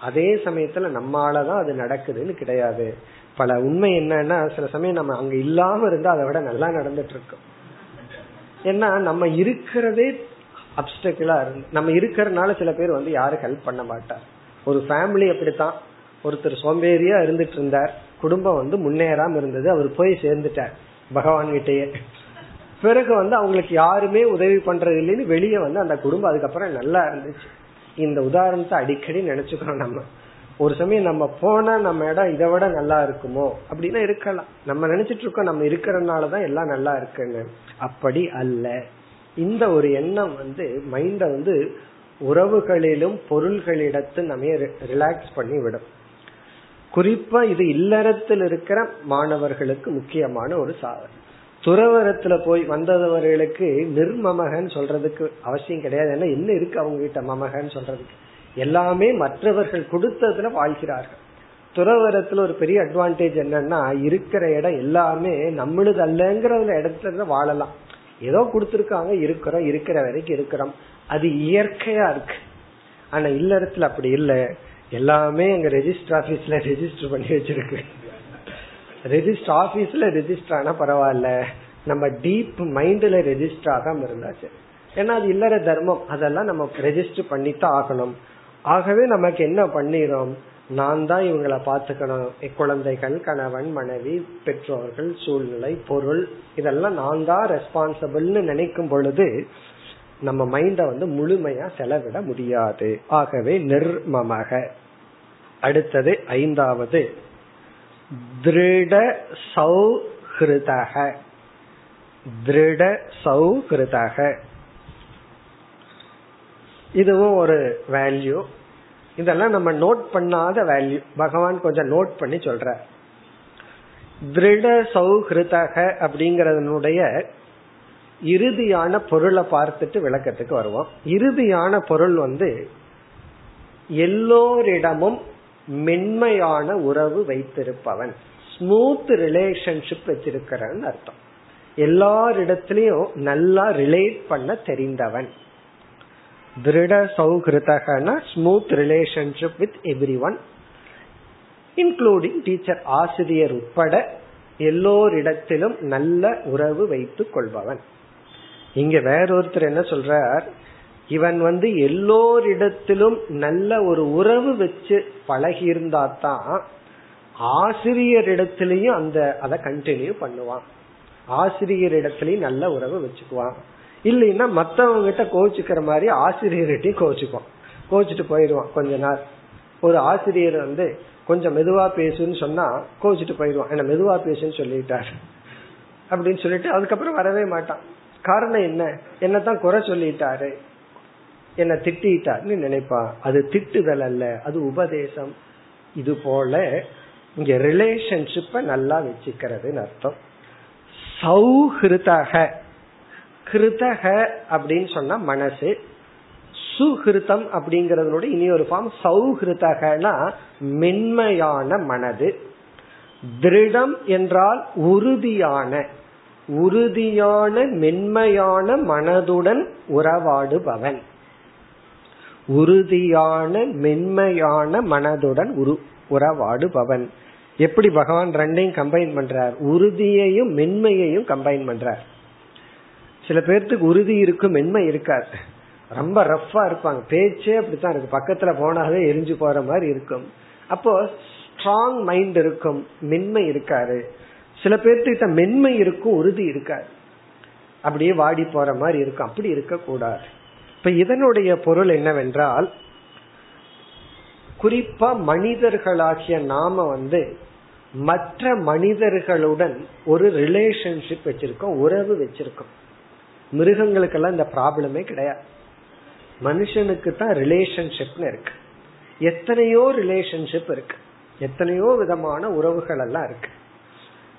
அதே சமயத்துல நம்மாலதான் அது நடக்குதுன்னு கிடையாது. பல உண்மை என்னன்னா சில சமயம் நம்ம அங்க இல்லாம இருந்தா அதை விட நல்லா நடந்துட்டு இருக்கோம் ஏன்னா நம்ம இருக்கிறதே அப்டக்கிளா இருந்து நம்ம இருக்கிறதுனால சில பேர் வந்து யாரும் ஹெல்ப் பண்ண மாட்டார். ஒரு ஃபேமிலி அப்படித்தான். ஒருத்தர் சோம்பேறியா இருந்துட்டு இருந்தார் குடும்பம் வந்து முன்னேறாம இருந்தது. அவர் போய் சேர்ந்துட்டார். பகவான் கிட்டேயே பிறகு வந்து அவங்களுக்கு யாருமே உதவி பண்றது இல்லைன்னு வெளியே வந்து அந்த குடும்பம் அதுக்கப்புறம் நல்லா இருந்துச்சு. இந்த உதாரணத்தை அடிக்கடி நினைச்சுக்கிறோம் நம்ம. ஒரு சமயம் நம்ம போனா நம்ம இடம் இதை விட நல்லா இருக்குமோ? அப்படின்னா இருக்கலாம். நம்ம நினைச்சிட்டு இருக்கோம் நம்ம இருக்கிறதுனாலதான் எல்லாம் நல்லா இருக்குன்னு. அப்படி அல்ல. இந்த ஒரு எண்ணம் வந்து மைண்ட வந்து உறவுகளிலும் பொருள்களிடத்து நம்ம ரிலாக்ஸ் பண்ணி விடும். குறிப்பா இது இல்லறத்தில் இருக்கிற மாணவர்களுக்கு முக்கியமான ஒரு சாதனை. துறவரத்துல போய் வந்தவர்களுக்கு நிர்மமகன்னு சொல்றதுக்கு அவசியம் கிடையாது. ஏன்னா என்ன இருக்கு அவங்க கிட்ட மமகன் சொல்றதுக்கு? எல்லாமே மற்றவர்கள் கொடுத்ததுல வாழ்கிறார்கள். துறவரத்துல ஒரு பெரிய அட்வான்டேஜ் என்னன்னா இருக்கிற இடம் எல்லாமே நம்மளுது அல்லங்கிற இடத்துல வாழலாம். ஏதோ கொடுத்துருக்காங்க இருக்கிறோம் இருக்கிற வரைக்கும் இருக்கிறோம். அது இயற்கையா இருக்கு. ஆனா இல்லறத்துல அப்படி இல்லை. எல்லாமே எங்க ரெஜிஸ்டர் ஆபீஸ்ல ரெஜிஸ்டர் பண்ணி வச்சிருக்கு. ரெஜிஸ்டர் ஆபீஸ்ல ரெஜிஸ்டர் ஆனா பரவாயில்ல. நம்ம டீப் மைண்ட்ல ரெஜிஸ்டர் ஆகாம இருந்தாச்சு. ஏன்னா அது இல்லற தர்மம். அதெல்லாம் நம்ம ரெஜிஸ்டர் பண்ணித்தான் ஆகணும். ஆகவே நமக்கு என்ன பண்ணிரும்? நான் தான் இவங்களை பாத்துக்கணும் குழந்தைகள் கணவன் மனைவி பெற்றோர்கள் சூழ்நிலை பொருள் இதெல்லாம் நான் தான் ரெஸ்பான்சிபிள்னு நினைக்கும் பொழுது நம்ம மைண்ட வந்து முழுமையா செலவிட முடியாது. ஆகவே நிர்மமக. அடுத்தது ஐந்தாவது. திருட சௌஹிருதக திருட சௌஹிருதக இதுவும் ஒரு வேல்யூ இதெல்லாம் நம்ம நோட் பண்ணாத வேல்யூ பகவான் கொஞ்சம் நோட் பண்ணி சொல்ற திருட சௌஹிருதக அப்படிங்கறதனுடைய இறுதியான பொருளை பார்த்துட்டு விளக்கத்துக்கு வருவோம். இறுதியான பொருள் வந்து எல்லோரிடமும் மென்மையான உறவு வைத்திருப்பவன். ஸ்மூத் ரிலேஷன்ஷிப் வச்சிருக்கிறன்னு அர்த்தம். எல்லாரிடத்திலையும் நல்லா ரிலேட் பண்ண தெரிந்தவன். திருட சௌகிருதகன smooth relationship with everyone including teacher ஆசிரியர் உட்பட எல்லோரிடத்திலும் நல்ல உறவு வைத்துக் கொள்பவன். இங்க வேறொருத்தர் என்ன சொல்றார்? இவன் வந்து எல்லோரிடத்திலும் நல்ல ஒரு உறவு வச்சு பழகி இருந்தா தான் ஆசிரியரிடத்திலையும் அந்த அதை கண்டினியூ பண்ணுவான். ஆசிரியரிடத்திலையும் நல்ல உறவு வச்சுக்குவான். இல்லைன்னா மத்தவங்க கிட்ட கோச்சுக்கிற மாதிரி ஆசிரியர்கிட்டையும் கோச்சுக்குவான் கோச்சிட்டு போயிடுவான் கொஞ்ச நாள். ஒரு ஆசிரியர் வந்து கொஞ்சம் மெதுவா பேசுன்னு சொன்னா கோச்சிட்டு போயிடுவான். என்ன மெதுவா பேசுன்னு சொல்லிட்டாரு. அப்படின்னு சொல்லிட்டு அதுக்கப்புறம் வரவே மாட்டான். காரணம் என்ன? என்னதான் குறை சொல்லிட்டாரு. என்ன திட்டாருன்னு நினைப்பான். அது திட்டுதல் அல்ல அது உபதேசம். இது போல இங்க ரிலேஷன்ஷிப்ப நல்லா வச்சுக்கிறதுன்னு அர்த்தம். சௌஹிருதக கிருதக அப்படின்னு சொன்னா மனசு. சுகிருத்தம் அப்படிங்கறதோட இனி ஒரு ஃபார்ம் சௌஹிருதகனா மென்மையான மனது. திருடம் என்றால் உறுதியான உறுதியான மென்மையான மனதுடன் உறவாடுபவன். உறுதியான மென்மையான மனதுடன் உரு உறவாடுபவன். எப்படி பகவான் ரெண்டையும் கம்பைன் பண்றார்? உறுதியையும் மென்மையையும் கம்பைன் பண்றார். சில பேர்த்துக்கு உறுதி இருக்கும் மென்மை இருக்காது. ரொம்ப ரஃபா இருப்பாங்க. பேச்சே அப்படித்தான் இருக்கு பக்கத்துல போனாவே எரிஞ்சு போற மாதிரி இருக்கும். அப்போ ஸ்ட்ராங் மைண்ட் இருக்கும் மென்மை இருக்காரு சில பேர்த்துக்கிட்ட மென்மை இருக்கும் உறுதி இருக்காது. அப்படியே வாடி போற மாதிரி இருக்கும். அப்படி இருக்க கூடாது இப்ப இதனுடைய பொருள் என்னவென்றால் குறிப்பா மனிதர்களாகிய நாம வந்து மற்ற மனிதர்களுடன் ஒரு ரிலேஷன்ஷிப் வச்சிருக்கோம் உறவு வச்சிருக்கோம். மிருகங்களுக்கெல்லாம் இந்த ப்ராப்ளமே கிடையாது. மனுஷனுக்கு தான் ரிலேஷன்ஷிப்னு இருக்கு. எத்தனையோ ரிலேஷன்ஷிப் இருக்கு. எத்தனையோ விதமான உறவுகள் எல்லாம் இருக்கு.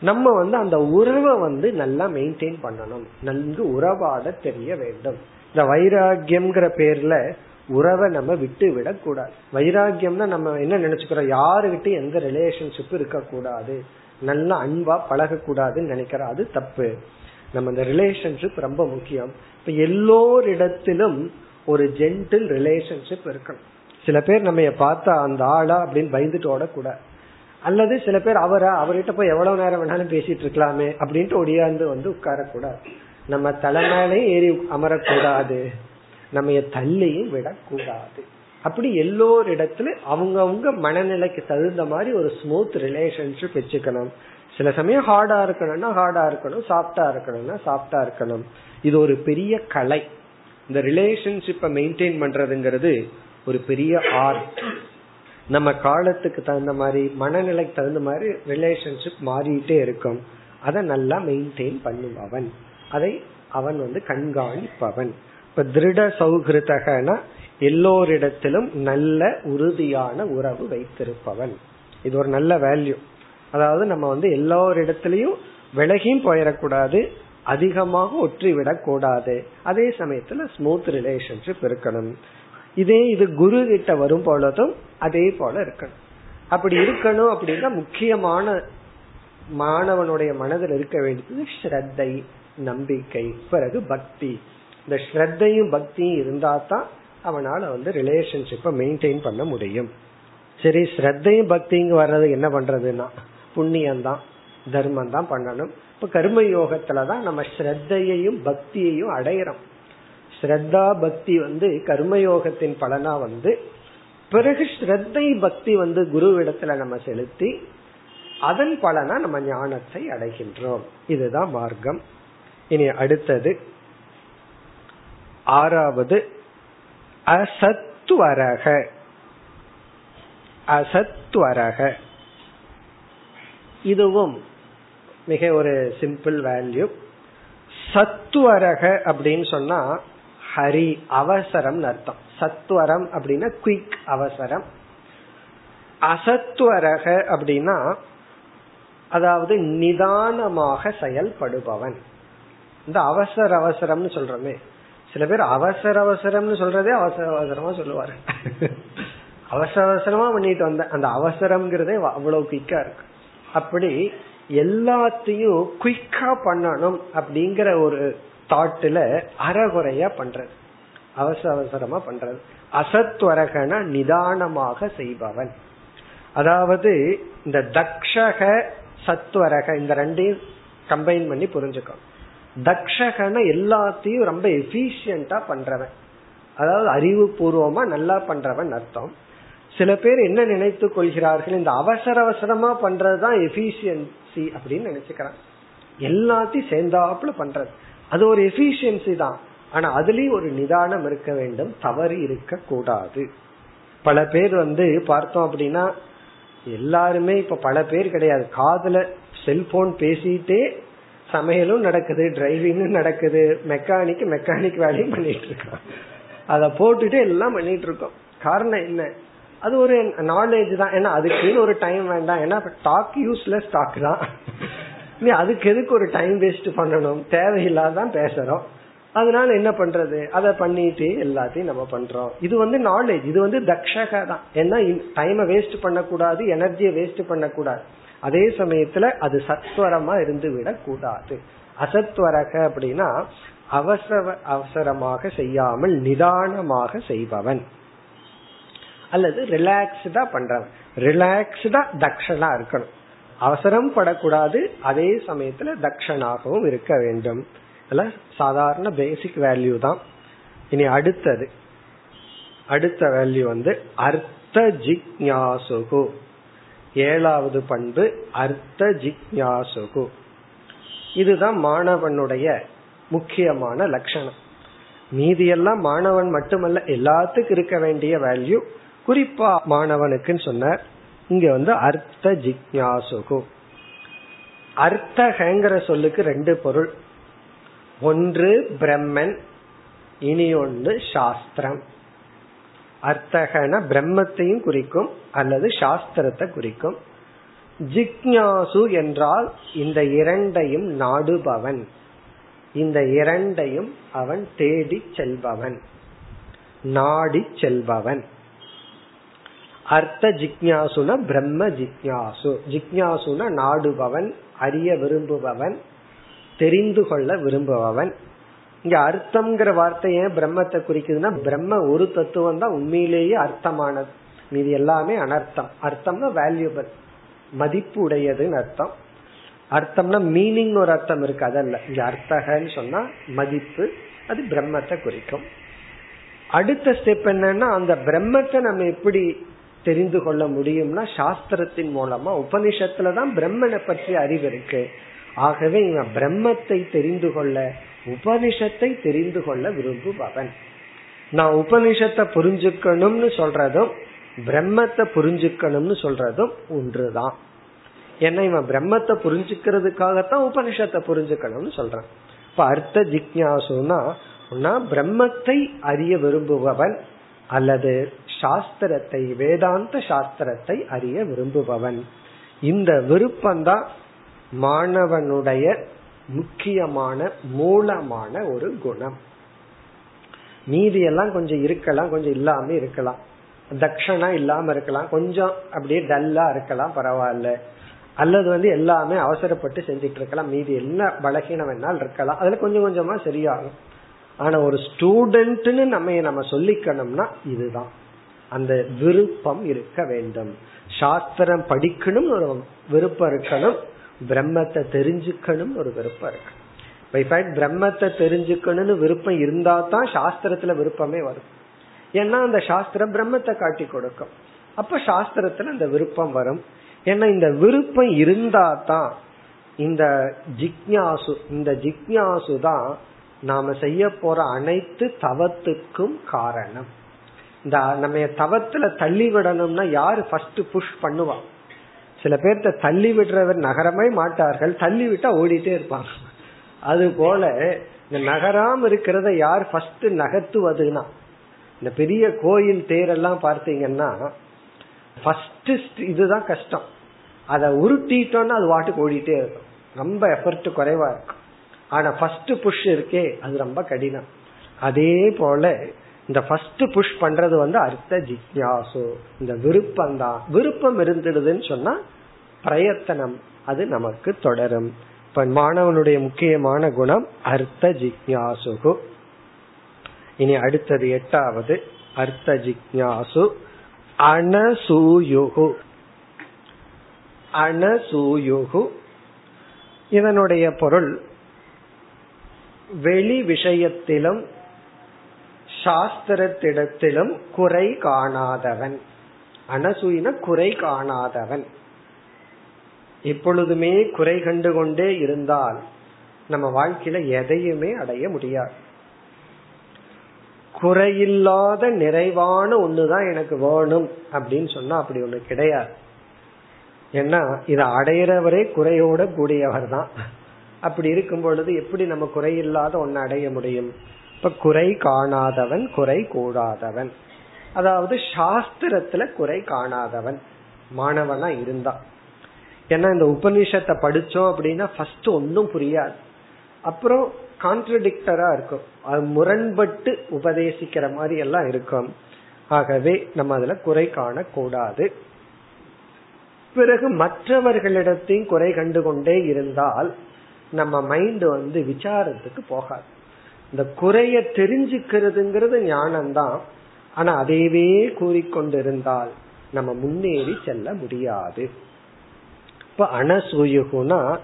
நம்ம வந்து அந்த உறவை வந்து நல்லா மெயின்டைன் பண்ணணும். நன்கு உறவாட தெரிய வேண்டும். இந்த வைராகியம்ங்கிற பேர்ல உறவை நம்ம விட்டு விடக்கூடாது வைராகியம்னா நம்ம என்ன நினைச்சுக்கிறோம்? யாருகிட்ட எந்த ரிலேஷன்ஷிப் இருக்கக்கூடாது. நல்ல அன்பா பழகக்கூடாதுன்னு நினைக்கிறோம். அது தப்பு. நம்ம இந்த ரிலேஷன்ஷிப் ரொம்ப முக்கியம். இப்ப எல்லோரிடத்திலும் ஒரு ஜென்டில் ரிலேஷன்ஷிப் இருக்கணும். சில பேர் நம்ம பார்த்தா அந்த ஆளா அப்படின்னு பயந்துட்டு ஓடக்கூடாது. அல்லது சில பேர் அவரா அவர்கிட்ட போய் எவ்வளவு நேரம் வேணாலும் பேசிட்டு இருக்கலாமே அப்படின்ட்டு ஒடியாந்து வந்து உட்காரக்கூடாது. நம்ம தலைமையிலே ஏறி அமரக்கூடாது. நம்ம தள்ளியும் விடக்கூடாது. அப்படி எல்லோரிடத்துல அவங்கவுங்க மனநிலைக்கு தகுந்த மாதிரி ஒரு ஸ்மூத் ரிலேஷன்ஷிப் வச்சுக்கணும். சில சமயம் ஹார்டா இருக்கணும்னா ஹார்டா இருக்கணும் சாஃப்டா இருக்கணும்னா சாஃப்டா இருக்கணும். இது ஒரு பெரிய கலை. இந்த ரிலேஷன்ஷிப்பை மெயின்டைன் பண்றதுங்கிறது ஒரு பெரிய ஆர்ட் நம்ம காலத்துக்கு தகுந்த மாதிரி மனநிலைக்கு தகுந்த மாதிரி ரிலேஷன்ஷிப் மாறிட்டே இருக்கும். அதை நல்லா மெயின்டைன் பண்ணுபவன். அதை அவன் வந்து கண்காணிப்பவன். இப்ப திருட சௌகிருதகன எல்லோரிடத்திலும் நல்ல உறுதியான உறவு வைத்திருப்பவன். இது ஒரு நல்ல வேல்யூ அதாவது நம்ம வந்து எல்லோரிடத்திலையும் விலகியும் போயிடக்கூடாது அதிகமாக ஒற்றி விடக்கூடாது அதே சமயத்துல ஸ்மூத் ரிலேஷன்ஷிப் இருக்கணும். இதே இது குரு கிட்ட வரும் பொழுதும் அதே போல இருக்கணும். அப்படி இருக்கணும் அப்படின்னா முக்கியமான மாணவனுடைய மனதில் இருக்க வேண்டியது ஸ்ரத்தை. நம்பிக்கை. பிறகு பக்தி. இந்த ஸ்ரத்தையும் பக்தியும் இருந்தா தான் அவனால வந்து ரிலேஷன்ஷிப்பை மெயின்டைன் பண்ண முடியும். சரி ஸ்ரத்தையும் பக்திங்க வர்றது என்ன பண்றதுன்னா புண்ணியம் தான் தர்மம் தான் பண்ணணும். இப்ப கர்ம யோகத்துலதான் நம்ம ஸ்ரத்தையையும் பக்தியையும் அடையிறோம். ஸ்ரத்தா பக்தி வந்து கர்மயோகத்தின் பலனா வந்து பிறகு ஸ்ரத்தை பக்தி வந்து குருவிடத்துல நம்ம செலுத்தி அதன் பலனா நம்ம ஞானத்தை அடைகின்றோம். இதுதான் மார்க்கம். இனி அடுத்தது ஆறாவது அசத்துவரக அசத்துவரக இதுவும் மிக ஒரு சிம்பிள் வேல்யூ சத்துவரக அப்படின்னு சொன்னா ஹரி அவசரம் அர்த்தம். சத்வரம் அப்படின்னா குயிக் அவசரம். அசத்துவரக அப்படின்னா அதாவது நிதானமாக செயல்படுபவன். இந்த அவசர அவசரம்னு சொல்றோமே. சில பேர் அவசர அவசரம்னு சொல்றதே அவசர அவசரமா சொல்லுவாரு. [LAUGHS] அவசர அவசரமா பண்ணிட்டு வந்த அந்த அவசரம்ங்கிறதே அவ்வளவு குயிக்கா இருக்கு. அப்படி எல்லாத்தையும் குயிக்கா பண்ணணும் அப்படிங்கிற ஒரு தாட்டுல அறகுறையா பண்றது. அவசர அவசரமா பண்றது. அசத்வரகன நிதானமாக செய்பவன். அதாவது இந்த தக்ஷக சத்வரக இந்த ரெண்டையும் கம்பைன் பண்ணி புரிஞ்சுக்கணும். தக்ஷகன எல்லாத்தையும் ரொம்ப எஃபிஷியண்டா பண்றவன். அதாவது அறிவு பூர்வமா நல்லா பண்றவன் அர்த்தம். சில பேர் என்ன நினைத்து கொள்கிறார்கள் இந்த அவசர அவசரமா பண்றதுதான் எஃபிஷியன்சி அப்படின்னு நினைச்சுக்கிறான். எல்லாத்தையும் சேர்ந்தாப்புல பண்றது. அது ஒரு எஃபிஷியன்சி தான். ஆனா அதுலயும் ஒரு நிதானம் இருக்க வேண்டும் தவறு இருக்க கூடாது பல பேர் வந்து பார்த்தோம் அப்படின்னா எல்லாருமே இப்ப பல பேர் கிடையாது. காதுல செல்போன் பேசிட்டே சமையலும் நடக்குது டிரைவிங்கும் நடக்குது மெக்கானிக் மெக்கானிக் வேலையும் பண்ணிட்டு இருக்கான் அதை போட்டுட்டு எல்லாம் பண்ணிட்டு இருக்கோம். காரணம் என்ன? அது ஒரு நாலேஜ் தான். ஏன்னா அதுக்குன்னு ஒரு டைம் வேண்டாம். ஏன்னா டாக் யூஸ்லெஸ் டாக் தான். நீ அதுக்கு எதுக்கு ஒரு டைம் வேஸ்ட் பண்ணணும்? தேவையில்லாதான் பேசுறோம். அதனால என்ன பண்றது? அதை பண்ணிட்டு எல்லாத்தையும் நம்ம பண்றோம். இது வந்து நாலேஜ் இது வந்து தக்ஷக தான். ஏன்னா டைமை வேஸ்ட் பண்ணக்கூடாது எனர்ஜியை வேஸ்ட் பண்ணக்கூடாது. அதே சமயத்துல அது சத்வரமா இருந்து விடக்கூடாது அசத்வரக அப்படின்னா அவசர அவசரமாக செய்யாமல் நிதானமாக செய்பவன். அல்லது ரிலாக்ஸ்டா பண்றவன். ரிலாக்ஸ்டா தக்ஷனா இருக்கணும். அவசரம் படக்கூடாது. அதே சமயத்துல தக்ஷனாகவும் இருக்க வேண்டும். சாதாரண பேசிக் வேல்யூ தான். இனி அடுத்தது. அடுத்த வேல்யூ வந்து அர்த்த ஜிக்யாசுகு. ஏழாவது பண்பு அர்த்த ஜிக்யாசுகு. இதுதான் மாணவனுடைய முக்கியமான லட்சணம். மீதியெல்லாம் மாணவன் மட்டுமல்ல எல்லாத்துக்கும் இருக்க வேண்டிய வேல்யூ குறிப்பா மாணவனுக்குன்னு சொன்னார். இங்க வந்து அர்த்த ஜிக்யாசுகு. அர்த்தகங்கிற சொல்லுக்கு ரெண்டு பொருள். ஒன்று பிரம்மன் இனி ஒன்று சாஸ்திரம். அர்த்தகன பிரம்மத்தையும் குறிக்கும் அல்லது சாஸ்திரத்தை குறிக்கும். ஜிக்ஞாசு என்றால் இந்த இரண்டையும் நாடுபவன். இந்த இரண்டையும் அவன் தேடி செல்பவன். நாடி செல்பவன். அர்த்த ஜிக்யாசுன பிரம்ம ஜிக்யாசு ஜிக்யாசுன நாடுபவன் அறிய விரும்புபவன் தெரிந்து கொள்ள விரும்புபவன். இங்க அர்த்தம்ங்கிற ஏன் பிரம்மத்தை குறிக்குதுன்னா பிரம்ம ஒரு தத்துவம் தான் உண்மையிலேயே அர்த்தமானது. மீது எல்லாமே அனர்த்தம். அர்த்தம்னா வேல்யூபிள் மதிப்பு உடையதுன்னு அர்த்தம். அர்த்தம்னா மீனிங் ஒரு அர்த்தம் இருக்கு அதல்ல. இங்க அர்த்தகன்னு சொன்னா மதிப்பு அது பிரம்மத்தை குறிக்கும். அடுத்த ஸ்டெப் என்னன்னா அந்த பிரம்மத்தை நம்ம எப்படி தெரிந்து கொள்ள முடியும்னா சாஸ்திரத்தின் மூலமா உபனிஷத்துலதான் பிரம்மனை பற்றி அறிவு இருக்கு. ஆகவே இவன் பிரம்மத்தை தெரிந்து கொள்ள உபனிஷத்தை தெரிந்து கொள்ள விரும்புபவன். நான் உபனிஷத்தை புரிஞ்சுக்கணும்னு சொல்றதும் பிரம்மத்தை புரிஞ்சுக்கணும்னு சொல்றதும் ஒன்றுதான். ஏன்னா இவன் பிரம்மத்தை புரிஞ்சுக்கிறதுக்காகத்தான் உபனிஷத்தை புரிஞ்சுக்கணும்னு சொல்றான். இப்ப அர்த்த ஜிக்யாசுனா பிரம்மத்தை அறிய விரும்புபவன் அல்லது சாஸ்திரத்தை வேதாந்த சாஸ்திரத்தை அறிய விரும்புபவன். இந்த விருப்பம்தான் மாணவனுடைய முக்கியமான மூலமான ஒரு குணம். மீதி எல்லாம் கொஞ்சம் இருக்கலாம் கொஞ்சம் இல்லாம இருக்கலாம். தட்சணா இல்லாம இருக்கலாம் கொஞ்சம் அப்படியே டல்லா இருக்கலாம் பரவாயில்ல. அல்லது வந்து எல்லாமே அவசரப்பட்டு செஞ்சிட்டு இருக்கலாம். மீதி என்ன பலகீனம் வேணாலும் இருக்கலாம். அதுல கொஞ்சம் கொஞ்சமா சரியாகும். ஆனா ஒரு ஸ்டூடெண்ட்னு நம்ம நம்ம சொல்லிக்கணும்னா இதுதான். அந்த விருப்பம் இருக்க வேண்டும். சாஸ்திரம் படிக்கணும் ஒரு விருப்பம் இருக்கணும். பிரம்மத்தை தெரிஞ்சுக்கணும் ஒரு விருப்பம் இருக்கு. பிரம்மத்தை தெரிஞ்சுக்கணும்னு விருப்பம் இருந்தா தான் சாஸ்திரத்துல விருப்பமே வரும். ஏன்னா அந்த சாஸ்திரம் பிரம்மத்தை காட்டி கொடுக்கும். அப்ப சாஸ்திரத்துல அந்த விருப்பம் வரும். ஏன்னா இந்த விருப்பம் இருந்தா தான் இந்த ஜிக்யாசு இந்த ஜிக்யாசு தான் நாம செய்ய போற அனைத்து தவத்துக்கும் காரணம். இந்த நம்ம தவத்துல தள்ளி விடணும்னா யாரு ஃபர்ஸ்ட் புஷ் பண்ணுவான் சில பேர்த்த தள்ளி விடுறவர் நகரமே மாட்டார்கள் தள்ளி விட்டா ஓடிட்டே இருப்பாங்க. அது போல இந்த நகராம இருக்கிறத யார் ஃபர்ஸ்ட் நகர்த்துவதுனா இந்த பெரிய கோயில் தேரெல்லாம் பார்த்தீங்கன்னா ஃபர்ஸ்ட் இதுதான் கஷ்டம். அதை உருட்டிட்டோம்னா அது வாட்டுக்கு ஓடிட்டே இருக்கும். ரொம்ப எஃபர்ட் குறைவா இருக்கும். ஆனா ஃபர்ஸ்ட் புஷ் இருக்கே அது ரொம்ப கடினம். அதே போல இந்த ஃபர்ஸ்ட் புஷ் பண்றது வந்து அர்த்த ஜிக்யாசு. இந்த விருப்பம் தான் விருப்பம் இருந்துடுதுன்னு சொன்னா பிரயத்தனம் அது நமக்கு தொடரும். இப்ப மாணவனுடைய முக்கியமான குணம் அர்த்த ஜிக்யாசுகு. இனி அடுத்தது எட்டாவது அர்த்த ஜிக்யாசு. அனசூயுகு. அனசூயுகு. இதனுடைய பொருள் வெளி விஷயத்திலும் சாஸ்திரத்திடத்திலும் குறை காணாதவன். அனசூயின குறை காணாதவன். எப்பொழுதுமே குறை கண்டு கொண்டே இருந்தால் நம்ம வாழ்க்கையில எதையுமே அடைய முடியாது. குறையில்லாத நிறைவான ஒண்ணுதான் எனக்கு வேணும் அப்படின்னு சொன்னா அப்படி ஒண்ணு கிடையாது. ஏன்னா இதை அடையிறவரே குறையோட கூடியவர் தான் அப்படி இருக்கும் பொழுது எப்படி நம்ம குறையில்லாத ஒன்னு அடைய முடியும்? இப்ப குறை காணாதவன் குறை கூடாதவன். அதாவது சாஸ்திரத்துல குறை காணாதவன். மாணவனா இருந்தா. ஏன்னா இந்த உபநிஷத்தை படிச்சோம் அப்படின்னா ஃபர்ஸ்ட் ஒன்னும் புரியாது. அப்புறம் கான்ட்ரடிக்டரா இருக்கும். அது முரண்பட்டு உபதேசிக்கிற மாதிரி எல்லாம் இருக்கும். ஆகவே நம்ம அதுல குறை காணக்கூடாது. பிறகு மற்றவர்களிடத்தையும் குறை கண்டு கொண்டே இருந்தால் நம்ம மைண்ட் வந்து விசாரத்துக்கு போகாது. இந்த குறைய தெரிஞ்சுக்கிறதுங்கிறது ஞானம்தான். ஆனா அதையவே கூறிக்கொண்டிருந்தால் நம்ம முன்னேறி செல்ல முடியாது. இப்ப அனசூயுகுனா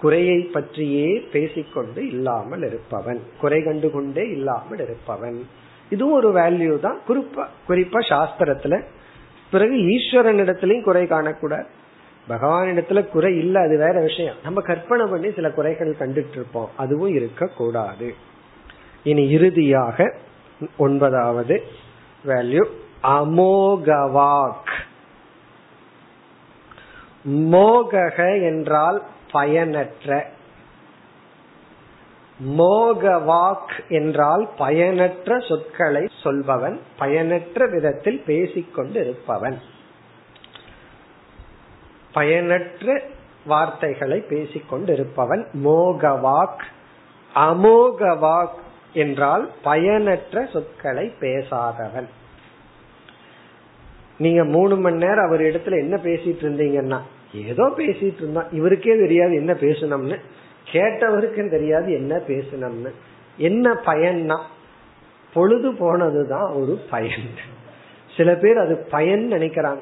குறையை பற்றியே பேசிக்கொண்டு இல்லாமல் இருப்பவன். குறை கண்டு கொண்டே இல்லாமல் இருப்பவன். இதுவும் ஒரு வேல்யூ தான். குறிப்பா குறிப்பா சாஸ்திரத்துல. பிறகு ஈஸ்வரனிடத்திலையும் குறை காணக்கூடாது. பகவானிடத்துல குறை இல்ல அது வேற விஷயம். நம்ம கற்பனை பண்ணி சில குறைகள் கண்டுட்டு இருப்போம் அதுவும் இருக்க கூடாது இனி இறுதியாக ஒன்பதாவது வேல்யூ அமோகவாக். மோகக என்றால் பயனற்ற. மோகவாக் என்றால் பயனற்ற சொற்களை சொல்பவன் பயனற்ற விதத்தில் பேசிக்கொண்டு இருப்பவன் பயனற்ற வார்த்தைகளை பேசிக்கொண்டு இருப்பவன் மோகவாக். அமோகவாக் என்றால் பயனற்ற சொற்களை பேசாதவன். நீங்க மூணு மணி நேரம் அவர் இடத்துல என்ன பேசிட்டு இருந்தீங்கன்னா ஏதோ பேசிட்டு இருந்தா இவருக்கே தெரியாது என்ன பேசணும்னு. கேட்டவருக்கும் தெரியாது என்ன பேசணும்னு. என்ன பயன்னா பொழுது போனதுதான் ஒரு பயன். சில பேர் அது பயன் நினைக்கிறாங்க.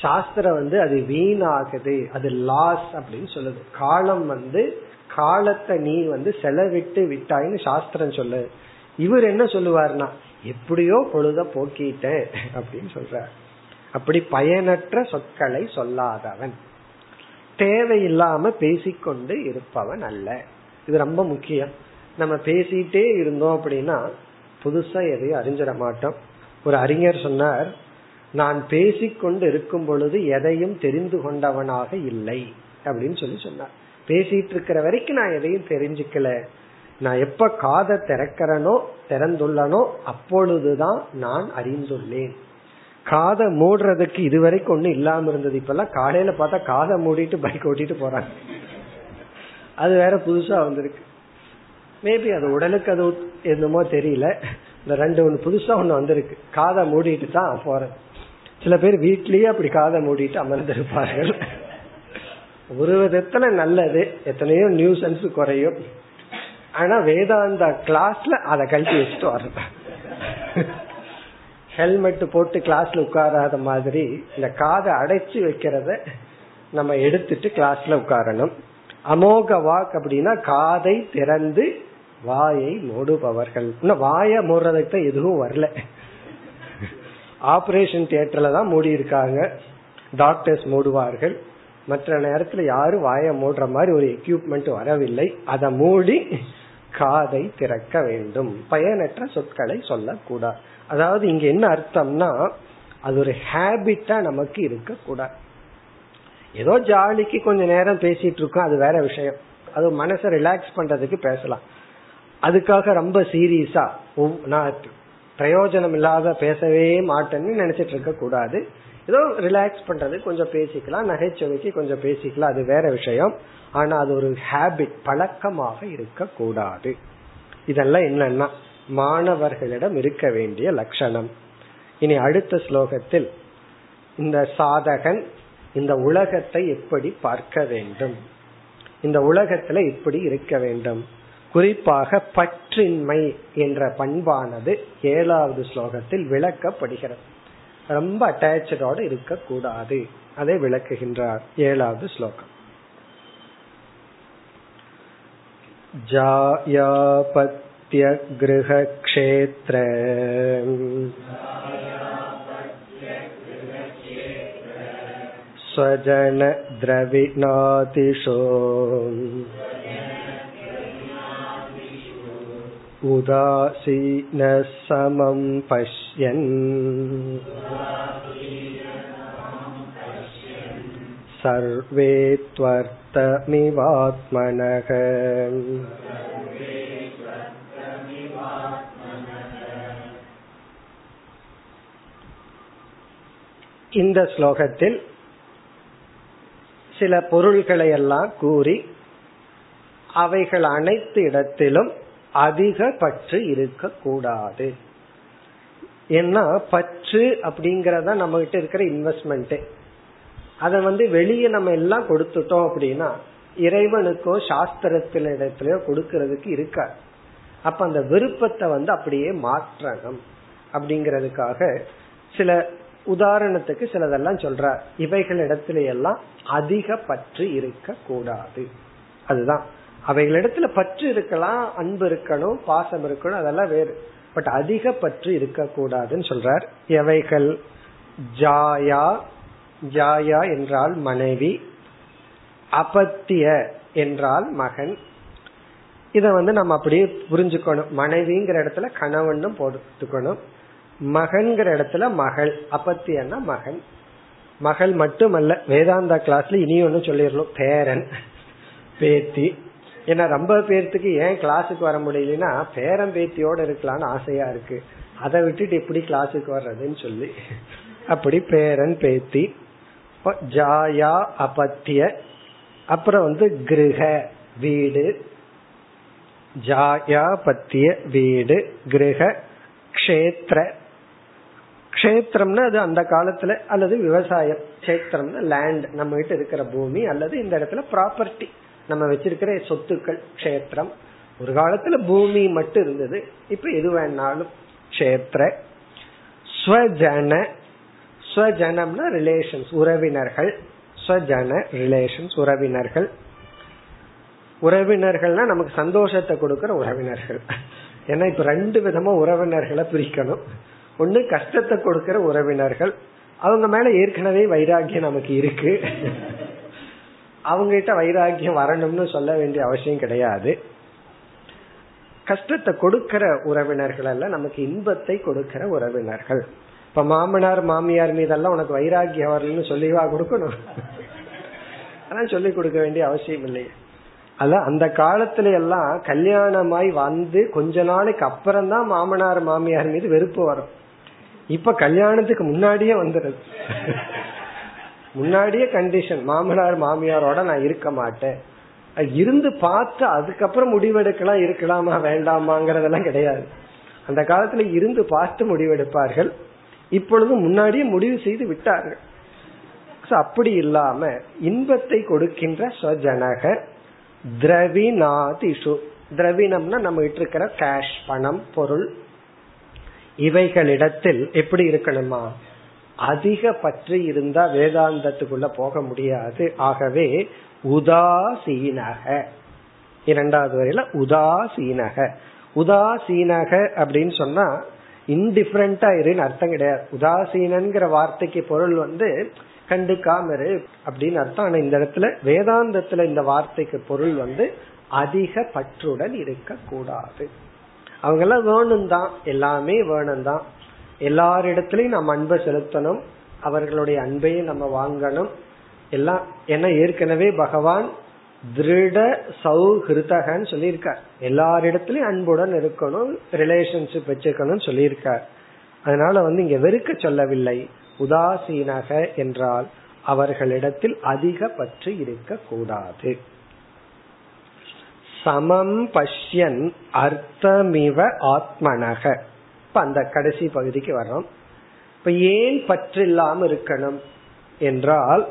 சாஸ்திரம் வந்து அது வீணாகுது அது லாஸ் அப்படின்னு சொல்லுது. காலம் வந்து காலத்தை நீ வந்து செலவிட்டு விட்டாயின்னு சாஸ்திரம் சொல்லு. இவர் என்ன சொல்லுவார்னா எப்படியோ பொழுத போக்கிட்டேன் அப்படின்னு சொல்ற அப்படி பயனற்ற சொற்களை சொல்லாதவன். தேவையில்லாம பேசிக்கொண்டு இருப்பவன் அல்ல. இது ரொம்ப முக்கியம். நம்ம பேசிட்டே இருந்தோம் அப்படின்னா புதுசா எதையும் அறிஞ்சிட மாட்டோம். ஒரு அறிஞர் சொன்னார் நான் பேசிக்கொண்டு இருக்கும் பொழுது எதையும் தெரிந்து கொண்டவனாக இல்லை அப்படின்னு சொல்லி சொன்னார். பேசிட்டு இருக்கிற வரைக்கும் நான் எதையும் தெரிஞ்சுக்கல. நான் எப்ப காதை திறக்கிறனோ திறந்துள்ளனோ அப்பொழுதுதான் நான் அறிந்துள்ளேன். காதை மூடுறதுக்கு இதுவரைக்கும் ஒண்ணு இல்லாம இருந்தது. இப்பெல்லாம் காலையில பார்த்தா காதை மூடிட்டு பைக் ஓட்டிட்டு போறாங்க. அது வேற புதுசா வந்திருக்கு. மேபி அது உடலுக்கு அது என்னமோ தெரியல. இந்த ரெண்டு ஒண்ணு புதுசா ஒண்ணு வந்திருக்கு. காதை மூடிட்டு தான் போறேன். சில பேர் வீட்லயே அப்படி காதை மூடிட்டு அமர்ந்திருப்பார்கள். ஒரு விதத்துல நல்லது எத்தனையோ நியூசன்ஸ் குறையும். ஆனா வேதாந்தா கிளாஸ்ல அதை கழட்டி வச்சுட்டு வர்றது ஹெல்மெட் போட்டு கிளாஸ்ல உட்காராத மாதிரி இந்த காதை அடைச்சு வைக்கிறத நம்ம எடுத்துட்டு கிளாஸ்ல உட்காரணும். அமோக வாக் அப்படின்னா காதை திறந்து வாயை மூடுபவர்கள். இன்னும் வாயை மூடுறதுக்கு தான் எதுவும் வரல. ஆபரேஷன் தியேட்டர்ல தான் மூடி இருக்காங்க டாக்டர்ஸ் மூடுவார்கள். மற்ற நேரத்துல யாரும் வாய மூடுற மாதிரி ஒரு எக்யூப்மெண்ட் வரவில்லை. அதை மூடி காதை திறக்க வேண்டும். பயனற்ற சொற்களை சொல்லக்கூடாது. அதாவது இங்க என்ன அர்த்தம்னா அது ஒரு ஹேபிட்டா நமக்கு இருக்கக்கூடாது. ஏதோ ஜாலிக்கு கொஞ்ச நேரம் பேசிட்டு இருக்கோம் அது வேற விஷயம். அது மனசை ரிலாக்ஸ் பண்றதுக்கு பேசலாம். அதுக்காக ரொம்ப சீரியஸா நான் பிரயோஜனம் இல்லாத பேசவே மாட்டேன்னு நினைச்சிட்டு இருக்க கூடாது ஏதோ ரிலாக்ஸ் பண்றது கொஞ்சம் பேசிக்கலாம். நகைச்சுவைக்கு கொஞ்சம் பேசிக்கலாம். அது வேற விஷயம். ஆனா அது ஒரு ஹேபிட் பழக்கமாக இருக்க கூடாது இதெல்லாம் என்னன்னா மாணவர்களிடம் இருக்க வேண்டிய லட்சணம். இனி அடுத்த ஸ்லோகத்தில் இந்த சாதகன் இந்த உலகத்தை எப்படி பார்க்க வேண்டும்? இந்த உலகத்துல எப்படி இருக்க வேண்டும். குறிப்பாக பற்றின்மை என்ற பண்பானது ஏழாவது ஸ்லோகத்தில் விளக்கப்படுகிறது. ரொம்ப அட்டாச்சோடு இருக்கக்கூடாது அதை விளக்குகின்றார் ஏழாவது ஸ்லோகம் जायापत्यगृहक्षेत्र स्वजनद्रविणातिशो उदासीनः समं पश्यन् सर्वे त्वर्थमिवात्मनः இந்த ஸ்லோகத்தில் சில பொருள்களை எல்லாம் கூறி அவைகள் அனைத்து இடத்திலும் அதிக பற்று இருக்கக்கூடாது. ஏன்னா பற்று அப்படிங்கறத நம்ம கிட்ட இருக்கிற இன்வெஸ்ட்மெண்ட் அதை வந்து வெளியே நம்ம எல்லாம் கொடுத்துட்டோம் அப்படின்னா இறைவனுக்கோ சாஸ்திரத்தில இடத்துலயோ கொடுக்கறதுக்கு இருக்காது. அப்ப அந்த விருப்பத்தை வந்து அப்படியே மாற்றணும் அப்படிங்கறதுக்காக சில உதாரணத்துக்கு சிலதெல்லாம் சொல்றார். இவைகள் இடத்துல எல்லாம் அதிக பற்று இருக்க கூடாது அதுதான். அவைகளிடத்துல பற்று இருக்கலாம் அன்பு இருக்கணும் பாசம் இருக்கணும் அதெல்லாம் வேறு. பட் அதிக பற்று இருக்கக்கூடாதுன்னு சொல்றார். எவைகள்? ஜாயா ஜாயா என்றால் மனைவி அபத்திய என்றால் மகன். இத வந்து நம்ம அப்படியே புரிஞ்சுக்கணும். மனைவிங்கிற இடத்துல கணவன் போட்டுக்கணும். மகன்கிற இடத்துல மகள் அப்பத்தியன்னா மகன். மகள் மட்டுமல்ல வேதாந்தா கிளாஸ்ல இனி ஒன்னு சொல்லிடணும். பேரன் பேத்தி. ஏன்னா ரொம்ப பேர்த்துக்கு ஏன் கிளாஸுக்கு வர முடியலன்னா பேரன் பேத்தியோட இருக்கலாம்னு ஆசையா இருக்கு. அதை விட்டுட்டு எப்படி கிளாஸுக்கு வர்றதுன்னு சொல்லி. அப்படி பேரன் பேத்தி ஜாயா அபத்திய அப்புறம் வந்து கிரக வீடு ஜாயா பத்திய வீடு கிரக கஷேத்திர கஷேத்திரம்னா அது அந்த காலத்துல அல்லது விவசாயம் கஷேத்திரம்னா லேண்ட் நம்ம கிட்ட இருக்கிற பூமி அல்லது இந்த இடத்துல ப்ராப்பர்ட்டி நம்ம வச்சிருக்கிற சொத்துக்கள் கஷேத்திரம். ஒரு காலத்துல பூமி மட்டும் இருந்தது. இப்ப எது வேணாலும் கஷேத்திர ஸ்வஜன ஸ்வஜனம்னா ரிலேஷன்ஸ் உறவினர்கள். ஸ்வஜன ரிலேஷன்ஸ் உறவினர்கள். உறவினர்கள்னா நமக்கு சந்தோஷத்தை கொடுக்கற உறவினர்கள். ஏன்னா இப்ப ரெண்டு விதமா உறவினர்களை பிரிக்கணும். ஒண்ணு கஷ்டத்தை கொடுக்கற உறவினர்கள். அவங்க மேல ஏற்கனவே வைராகியம் நமக்கு இருக்கு. அவங்க கிட்ட வைராகியம் வரணும்னு சொல்ல வேண்டிய அவசியம் கிடையாது. கஷ்டத்தை கொடுக்கிற உறவினர்கள் அல்ல நமக்கு இன்பத்தை கொடுக்கிற உறவினர்கள். இப்ப மாமனார் மாமியார் மீதெல்லாம் உனக்கு வைராகியம் வரலன்னு சொல்லிவா கொடுக்கணும். ஆனால் சொல்லி கொடுக்க வேண்டிய அவசியம் இல்லையே அதான் அந்த காலத்துல எல்லாம் கல்யாணமாய் வந்து கொஞ்ச நாளைக்கு அப்புறம் தான் மாமனார் மாமியார் மீது வெறுப்பு வரும். இப்ப கல்யாணத்துக்கு முன்னாடியே வந்துடுது. முன்னாடியே கண்டிஷன் மாமனார் மாமியாரோட நான் இருக்க மாட்டேன். இருந்து பார்த்து அதுக்கப்புறம் முடிவெடுக்கலாம் இருக்கலாமா வேண்டாமாங்கிறதெல்லாம் கிடையாது. அந்த காலத்துல இருந்து பார்த்து முடிவெடுப்பார்கள். இப்பொழுது முன்னாடியே முடிவு செய்து விட்டார்கள். அப்படி இல்லாம இன்பத்தை கொடுக்கின்ற ஸ்வஜனக திரவினாதிஷு திரவினம்னா நம்ம கிட்ட இருக்கிற கேஷ் பணம் பொருள். இவைகளிடத்தில் எப்படி இருக்கணுமா? அதிக பற்றி இருந்தா வேதாந்தத்துக்குள்ள போக முடியாது. ஆகவே உதாசீனக. இரண்டாவது வரையில உதாசீனக. உதாசீனக அப்படின்னு சொன்னா இன்டிஃபரண்டா இருன்னு அர்த்தம் கிடையாது. உதாசீனங்கிற வார்த்தைக்கு பொருள் வந்து கண்டுக்காம இரு அப்படின்னு அர்த்தம். ஆனா இந்த இடத்துல வேதாந்தத்துல இந்த வார்த்தைக்கு பொருள் வந்து அதிக பற்றுடன் இருக்க கூடாது அவங்க எல்லாம் வேணும் தான் எல்லாமே வேணும் தான் எல்லாரிடத்திலையும் நம்ம அன்பை செலுத்தணும். அவர்களுடைய அன்பையும் நம்ம வாங்கணும். எல்லாம் ஏன்னா ஏற்கனவே பகவான் திருட சௌஹிருதகன்னு சொல்லியிருக்கார். எல்லாரிடத்திலயும் அன்புடன் இருக்கணும் ரிலேஷன்ஷிப் வச்சுக்கணும்னு சொல்லியிருக்கார். அதனால வந்து இங்க வெறுக்க சொல்லவில்லை. உதாசீனக என்றால் அவர்களிடத்தில் அதிக பற்று இருக்க கூடாது சமம் பஷ்யன் அர்த்தமிவ ஆத்மனக. இப்ப அந்த கடைசி பகுதிக்கு வர்றோம். இப்ப ஏன் பற்று இல்லாம இருக்கணும் என்றால்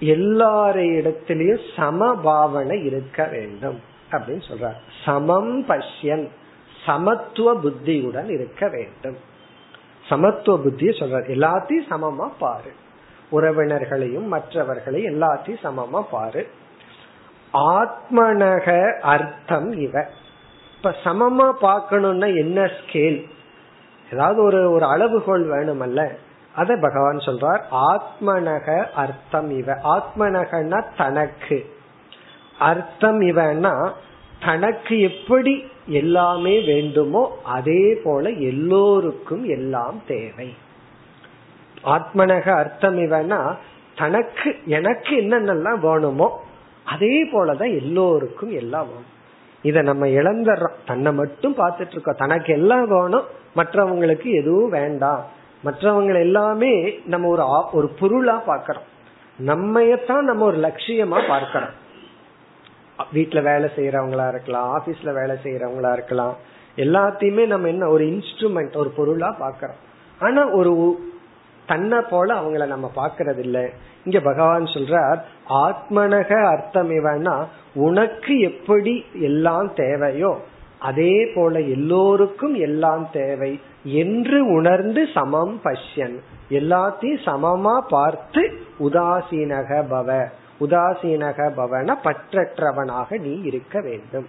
எல்லாரிடத்திலையும் சமபாவனை இருக்க வேண்டும் அப்படின்னு சொல்றார். சமம் பஷ்யன் சமத்துவ புத்தியுடன் இருக்க வேண்டும். சமத்துவ புத்திய சொல்றார். எல்லாத்தையும் சமமா பாரு. உறவினர்களையும் மற்றவர்களையும் எல்லாத்தையும் சமமா பாரு. ஆத்மனக அர்த்தம் இவ. இப்ப சமமா பார்க்கணும்னா என்ன ஸ்கேல் ஏதாவது ஒரு ஒரு அளவுகோல் வேணுமல்ல. அத பகவான் சொல்றார் ஆத்மனக அர்த்தம் இவ. ஆத்மனகன்னா தனக்கு. அர்த்தம் இவன்னா தனக்கு எப்படி எல்லாமே வேண்டுமோ அதே போல எல்லோருக்கும் எல்லாம் தேவை. ஆத்மனக அர்த்தம் இவனா தனக்கு எனக்கு என்னென்னலாம் வேணுமோ அதே போலதான் எல்லோருக்கும் எல்லாம் வேணும். இத நம்ம இழந்துடுறோம் தன்னை மட்டும் பார்த்துட்டு இருக்கோம் தனக்கு எல்லாம் வேணும். மற்றவங்களுக்கு எதுவும் வேண்டாம். மற்றவங்க எல்லாமே நம்ம ஒரு ஒரு பொருளா பாக்கிறோம் நம்மையத்தான் நம்ம ஒரு லட்சியமா பார்க்கிறோம். வீட்டுல வேலை செய்யறவங்களா இருக்கலாம் ஆபீஸ்ல வேலை செய்யறவங்களா இருக்கலாம். எல்லாத்தையுமே நம்ம என்ன ஒரு இன்ஸ்ட்ருமெண்ட் ஒரு பொருளா பாக்கிறோம் ஆனா ஒரு தன்னை போல அவங்கள நம்ம பாக்கிறது இல்ல இங்க பகவான் சொல்றார் ஆத்மனக அர்த்தம் இவனா உனக்கு எப்படி எல்லாம் தேவையோ அதே போல எல்லோருக்கும் எல்லாம் தேவை என்று உணர்ந்து சமம் பஷ்யன். எல்லாத்தையும் சமமா பார்த்து உதாசீனக பவ உதாசீனக பவன பற்றற்றவனாக நீ இருக்க வேண்டும்.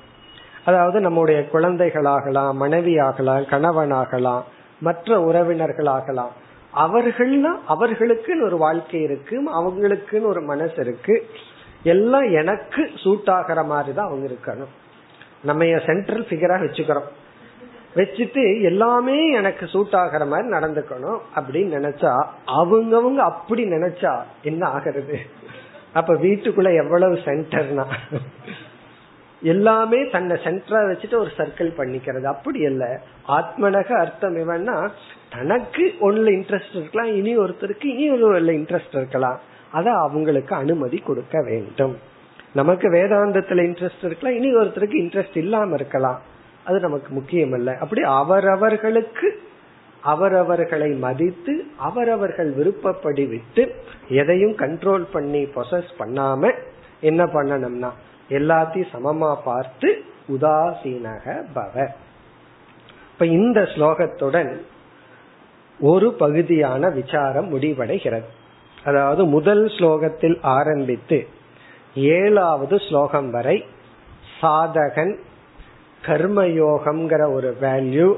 அதாவது நம்முடைய குழந்தைகளாகலாம் மனைவியாகலாம் கணவனாகலாம் மற்ற உறவினர்களாகலாம் அவர்கள்னா அவர்களுக்குன்னு ஒரு வாழ்க்கை இருக்கு அவங்களுக்குன்னு ஒரு மனசு இருக்கு. எல்லாம் எனக்கு சூட் ஆகிற மாதிரி தான் அவங்க இருக்கணும். நம்ம சென்ட்ரல் பிகரா வச்சுக்கிறோம். வச்சுட்டு எல்லாமே எனக்கு சூட் ஆகிற மாதிரி நடந்துக்கணும் அப்படின்னு நினைச்சா அவங்கவுங்க அப்படி நினைச்சா என்ன ஆகிறது? அப்ப வீட்டுக்குள்ள எவ்வளவு சென்டர்னா எல்லாமே தன்னை சென்டரா வச்சுட்டு ஒரு சர்க்கிள் பண்ணிக்கிறது. அப்படி இல்ல ஆத்மனக அர்த்தம் இவன்னா தனக்கு ஒண்ணுல இன்ட்ரெஸ்ட் இருக்கலாம் இனி ஒருத்தருக்கு இனி ஒரு இன்ட்ரெஸ்ட் இருக்கலாம். அத அவங்களுக்கு அனுமதி கொடுக்க வேண்டும். நமக்கு வேதாந்தத்துல இன்ட்ரெஸ்ட் இருக்கலாம் இனி ஒருத்தருக்கு இன்ட்ரெஸ்ட் இல்லாம இருக்கலாம். அது நமக்கு முக்கியம் இல்லை அப்படி அவரவர்களுக்கு அவரவர்களை மதித்து அவரவர்கள் விருப்பப்படி விட்டு எதையும் கண்ட்ரோல் பண்ணி பொசஸ் பண்ணாம என்ன பண்ணணும்னா எல்லாத்தையும் சமமா பார்த்து உதாசீனக பவ. இப்ப இந்த ஸ்லோகத்துடன் ஒரு பகுதியான விசாரம் முடிவடைகிறது. அதாவது முதல் ஸ்லோகத்தில் ஆரம்பித்து ஏழாவது ஸ்லோகம் வரை சாதகன் கர்மயோகம்ங்கிற ஒரு வேல்யூ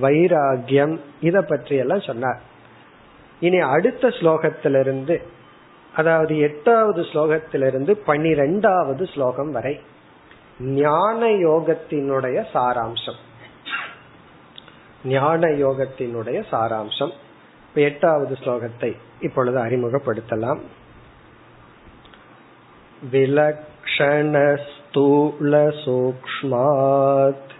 வைராகியம் இத பற்றி எல்லாம் சொன்னார். இனி அடுத்த ஸ்லோகத்திலிருந்து அதாவது எட்டாவது ஸ்லோகத்திலிருந்து பனிரெண்டாவது ஸ்லோகம் வரை ஞான யோகத்தினுடைய சாராம்சம் ஞான யோகத்தினுடைய சாராம்சம் எட்டாவது ஸ்லோகத்தை இப்பொழுது அறிமுகப்படுத்தலாம் विलक्षणस्थूलसूक्ष्मात्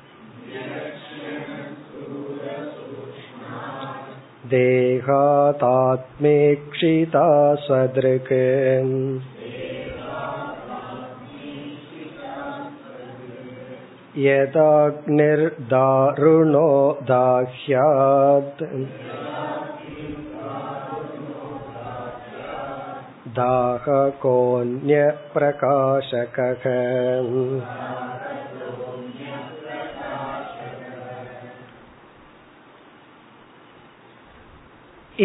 देहातात्मेक्षिता स्वदृक् यदाग्निर्दारुणो दाह्यात्। दाहकोऽन्यप्रकाशकः।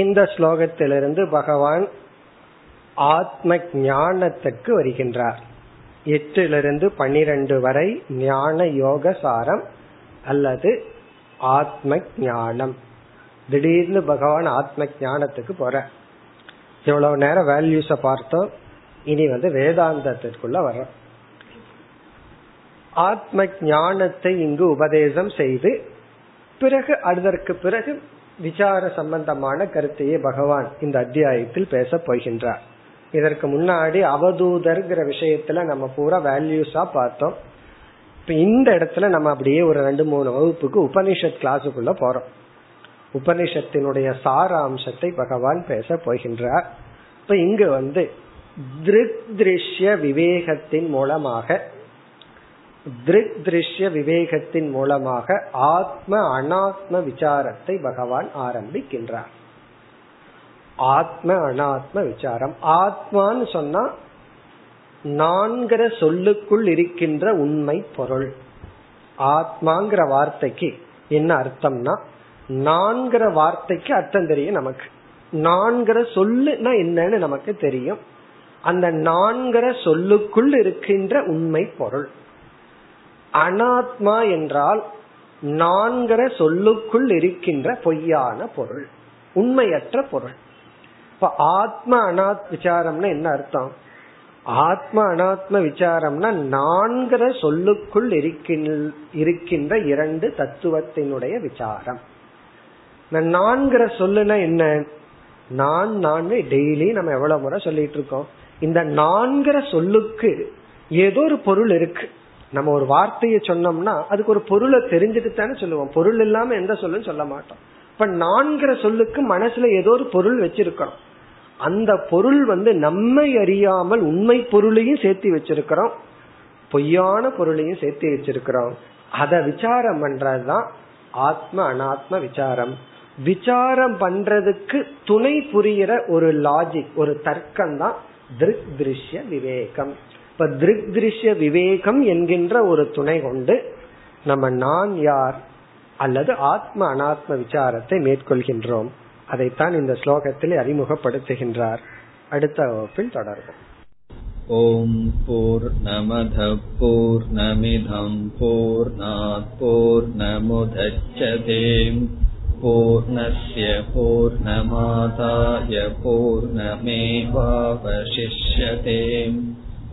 இந்த ஸ்லோகத்திலிருந்து பகவான் ஆத்ம ஞானத்துக்கு வருகின்றார். எட்டிலிருந்து பனிரெண்டு வரை ஞான யோக சாரம் அல்லது ஆத்ம ஞானம் திடீர்னு பகவான் ஆத்ம ஞானத்துக்கு போற. இவ்வளவு நேரம் வேல்யூஸ பார்த்தோம் இனி வந்து வேதாந்தத்திற்குள்ள வர்றோம். ஆத்ம ஞானத்தை இங்கு உபதேசம் செய்து பிறகு அதற்கு பிறகு விசார சம்பந்தமான கருத்தையே பகவான் இந்த அத்தியாயத்தில் பேச போகின்றார். இதற்கு முன்னாடி அவதூதர்கிற விஷயத்துல நம்ம பூரா வேல்யூஸா பார்த்தோம். இப்ப இந்த இடத்துல நம்ம அப்படியே ஒரு ரெண்டு மூணு வகுப்புக்கு உபனிஷத் கிளாஸுக்குள்ள போறோம். உபனிஷத்தினுடைய சாராம்சத்தை பகவான் பேச போகின்றார். இப்ப இங்கு வந்து திருஷ்ய விவேகத்தின் மூலமாக திருக் திருஷ்ய விவேகத்தின் மூலமாக ஆத்ம அனாத்ம விசாரத்தை பகவான் ஆரம்பிக்கின்றார். ஆத்ம அனாத்ம விசாரம். ஆத்மான்னு சொன்னா நான்கிற சொல்லுக்குள் இருக்கின்ற உண்மை பொருள். ஆத்மாங்கிற வார்த்தைக்கு என்ன அர்த்தம்னா நான்கிற வார்த்தைக்கு அர்த்தம் தெரியும் நமக்கு. நான்கிற சொல்லுனா என்னன்னு நமக்கு தெரியும். அந்த நான்கிற சொல்லுக்குள் இருக்கின்ற உண்மை பொருள். அனாத்மா என்றால் நான்கிற சொல்லுக்குள் இருக்கின்ற பொய்யான பொருள் உண்மையற்ற பொருள். இப்ப ஆத்ம அனாத் விசாரம்னா என்ன அர்த்தம்? ஆத்ம அனாத்ம விசாரம்னா நான்கிற சொல்லுக்குள் இருக்கின்ற இரண்டு தத்துவத்தினுடைய விசாரம். நான்கிற சொல்லுனா என்ன? நான் நான் டெய்லி நம்ம எவ்வளவு முறை சொல்லிட்டு இருக்கோம். இந்த நான்கிற சொல்லுக்கு ஏதோ ஒரு பொருள் இருக்கு. நம்ம ஒரு வார்த்தையை சொன்னோம்னா அதுக்கு ஒரு பொருளை தெரிஞ்சுட்டு தானே சொல்லுவோம். பொருள் இல்லாம எந்த சொல்லும் சொல்ல மாட்டோம். இப்ப நான்கிற சொல்லுக்கு மனசுல ஏதோ ஒரு பொருள் வச்சிருக்கிறோம். அந்த பொருள் வந்து நம்மை அறியாமல் உண்மை பொருளையும் சேர்த்து வச்சிருக்கிறோம். பொய்யான பொருளையும் சேர்த்து வச்சிருக்கிறோம். அத விசாரம் பண்றதுதான் ஆத்ம அனாத்ம விசாரம். விசாரம் பண்றதுக்கு துணை புரிகிற ஒரு லாஜிக் ஒரு தர்க்கம் தான் திருஷ்ய விவேகம். இப்ப திருக் திருஷ்ய விவேகம் என்கின்ற ஒரு துணை கொண்டு நம்ம நான் யார் அல்லது ஆத்ம அனாத்ம விசாரத்தை மேற்கொள்கின்றோம். அதைத்தான் இந்த ஸ்லோகத்தில் அறிமுகப்படுத்துகின்றார். அடுத்த வகுப்பில் தொடர்போம் ஓம் போர் நமத போர் நமிதம் போர் போர் நமுதச்சதேம் பூர்ணய பூர்ணமாதாய பூர்ணமேவாவசிஷ்யதேம்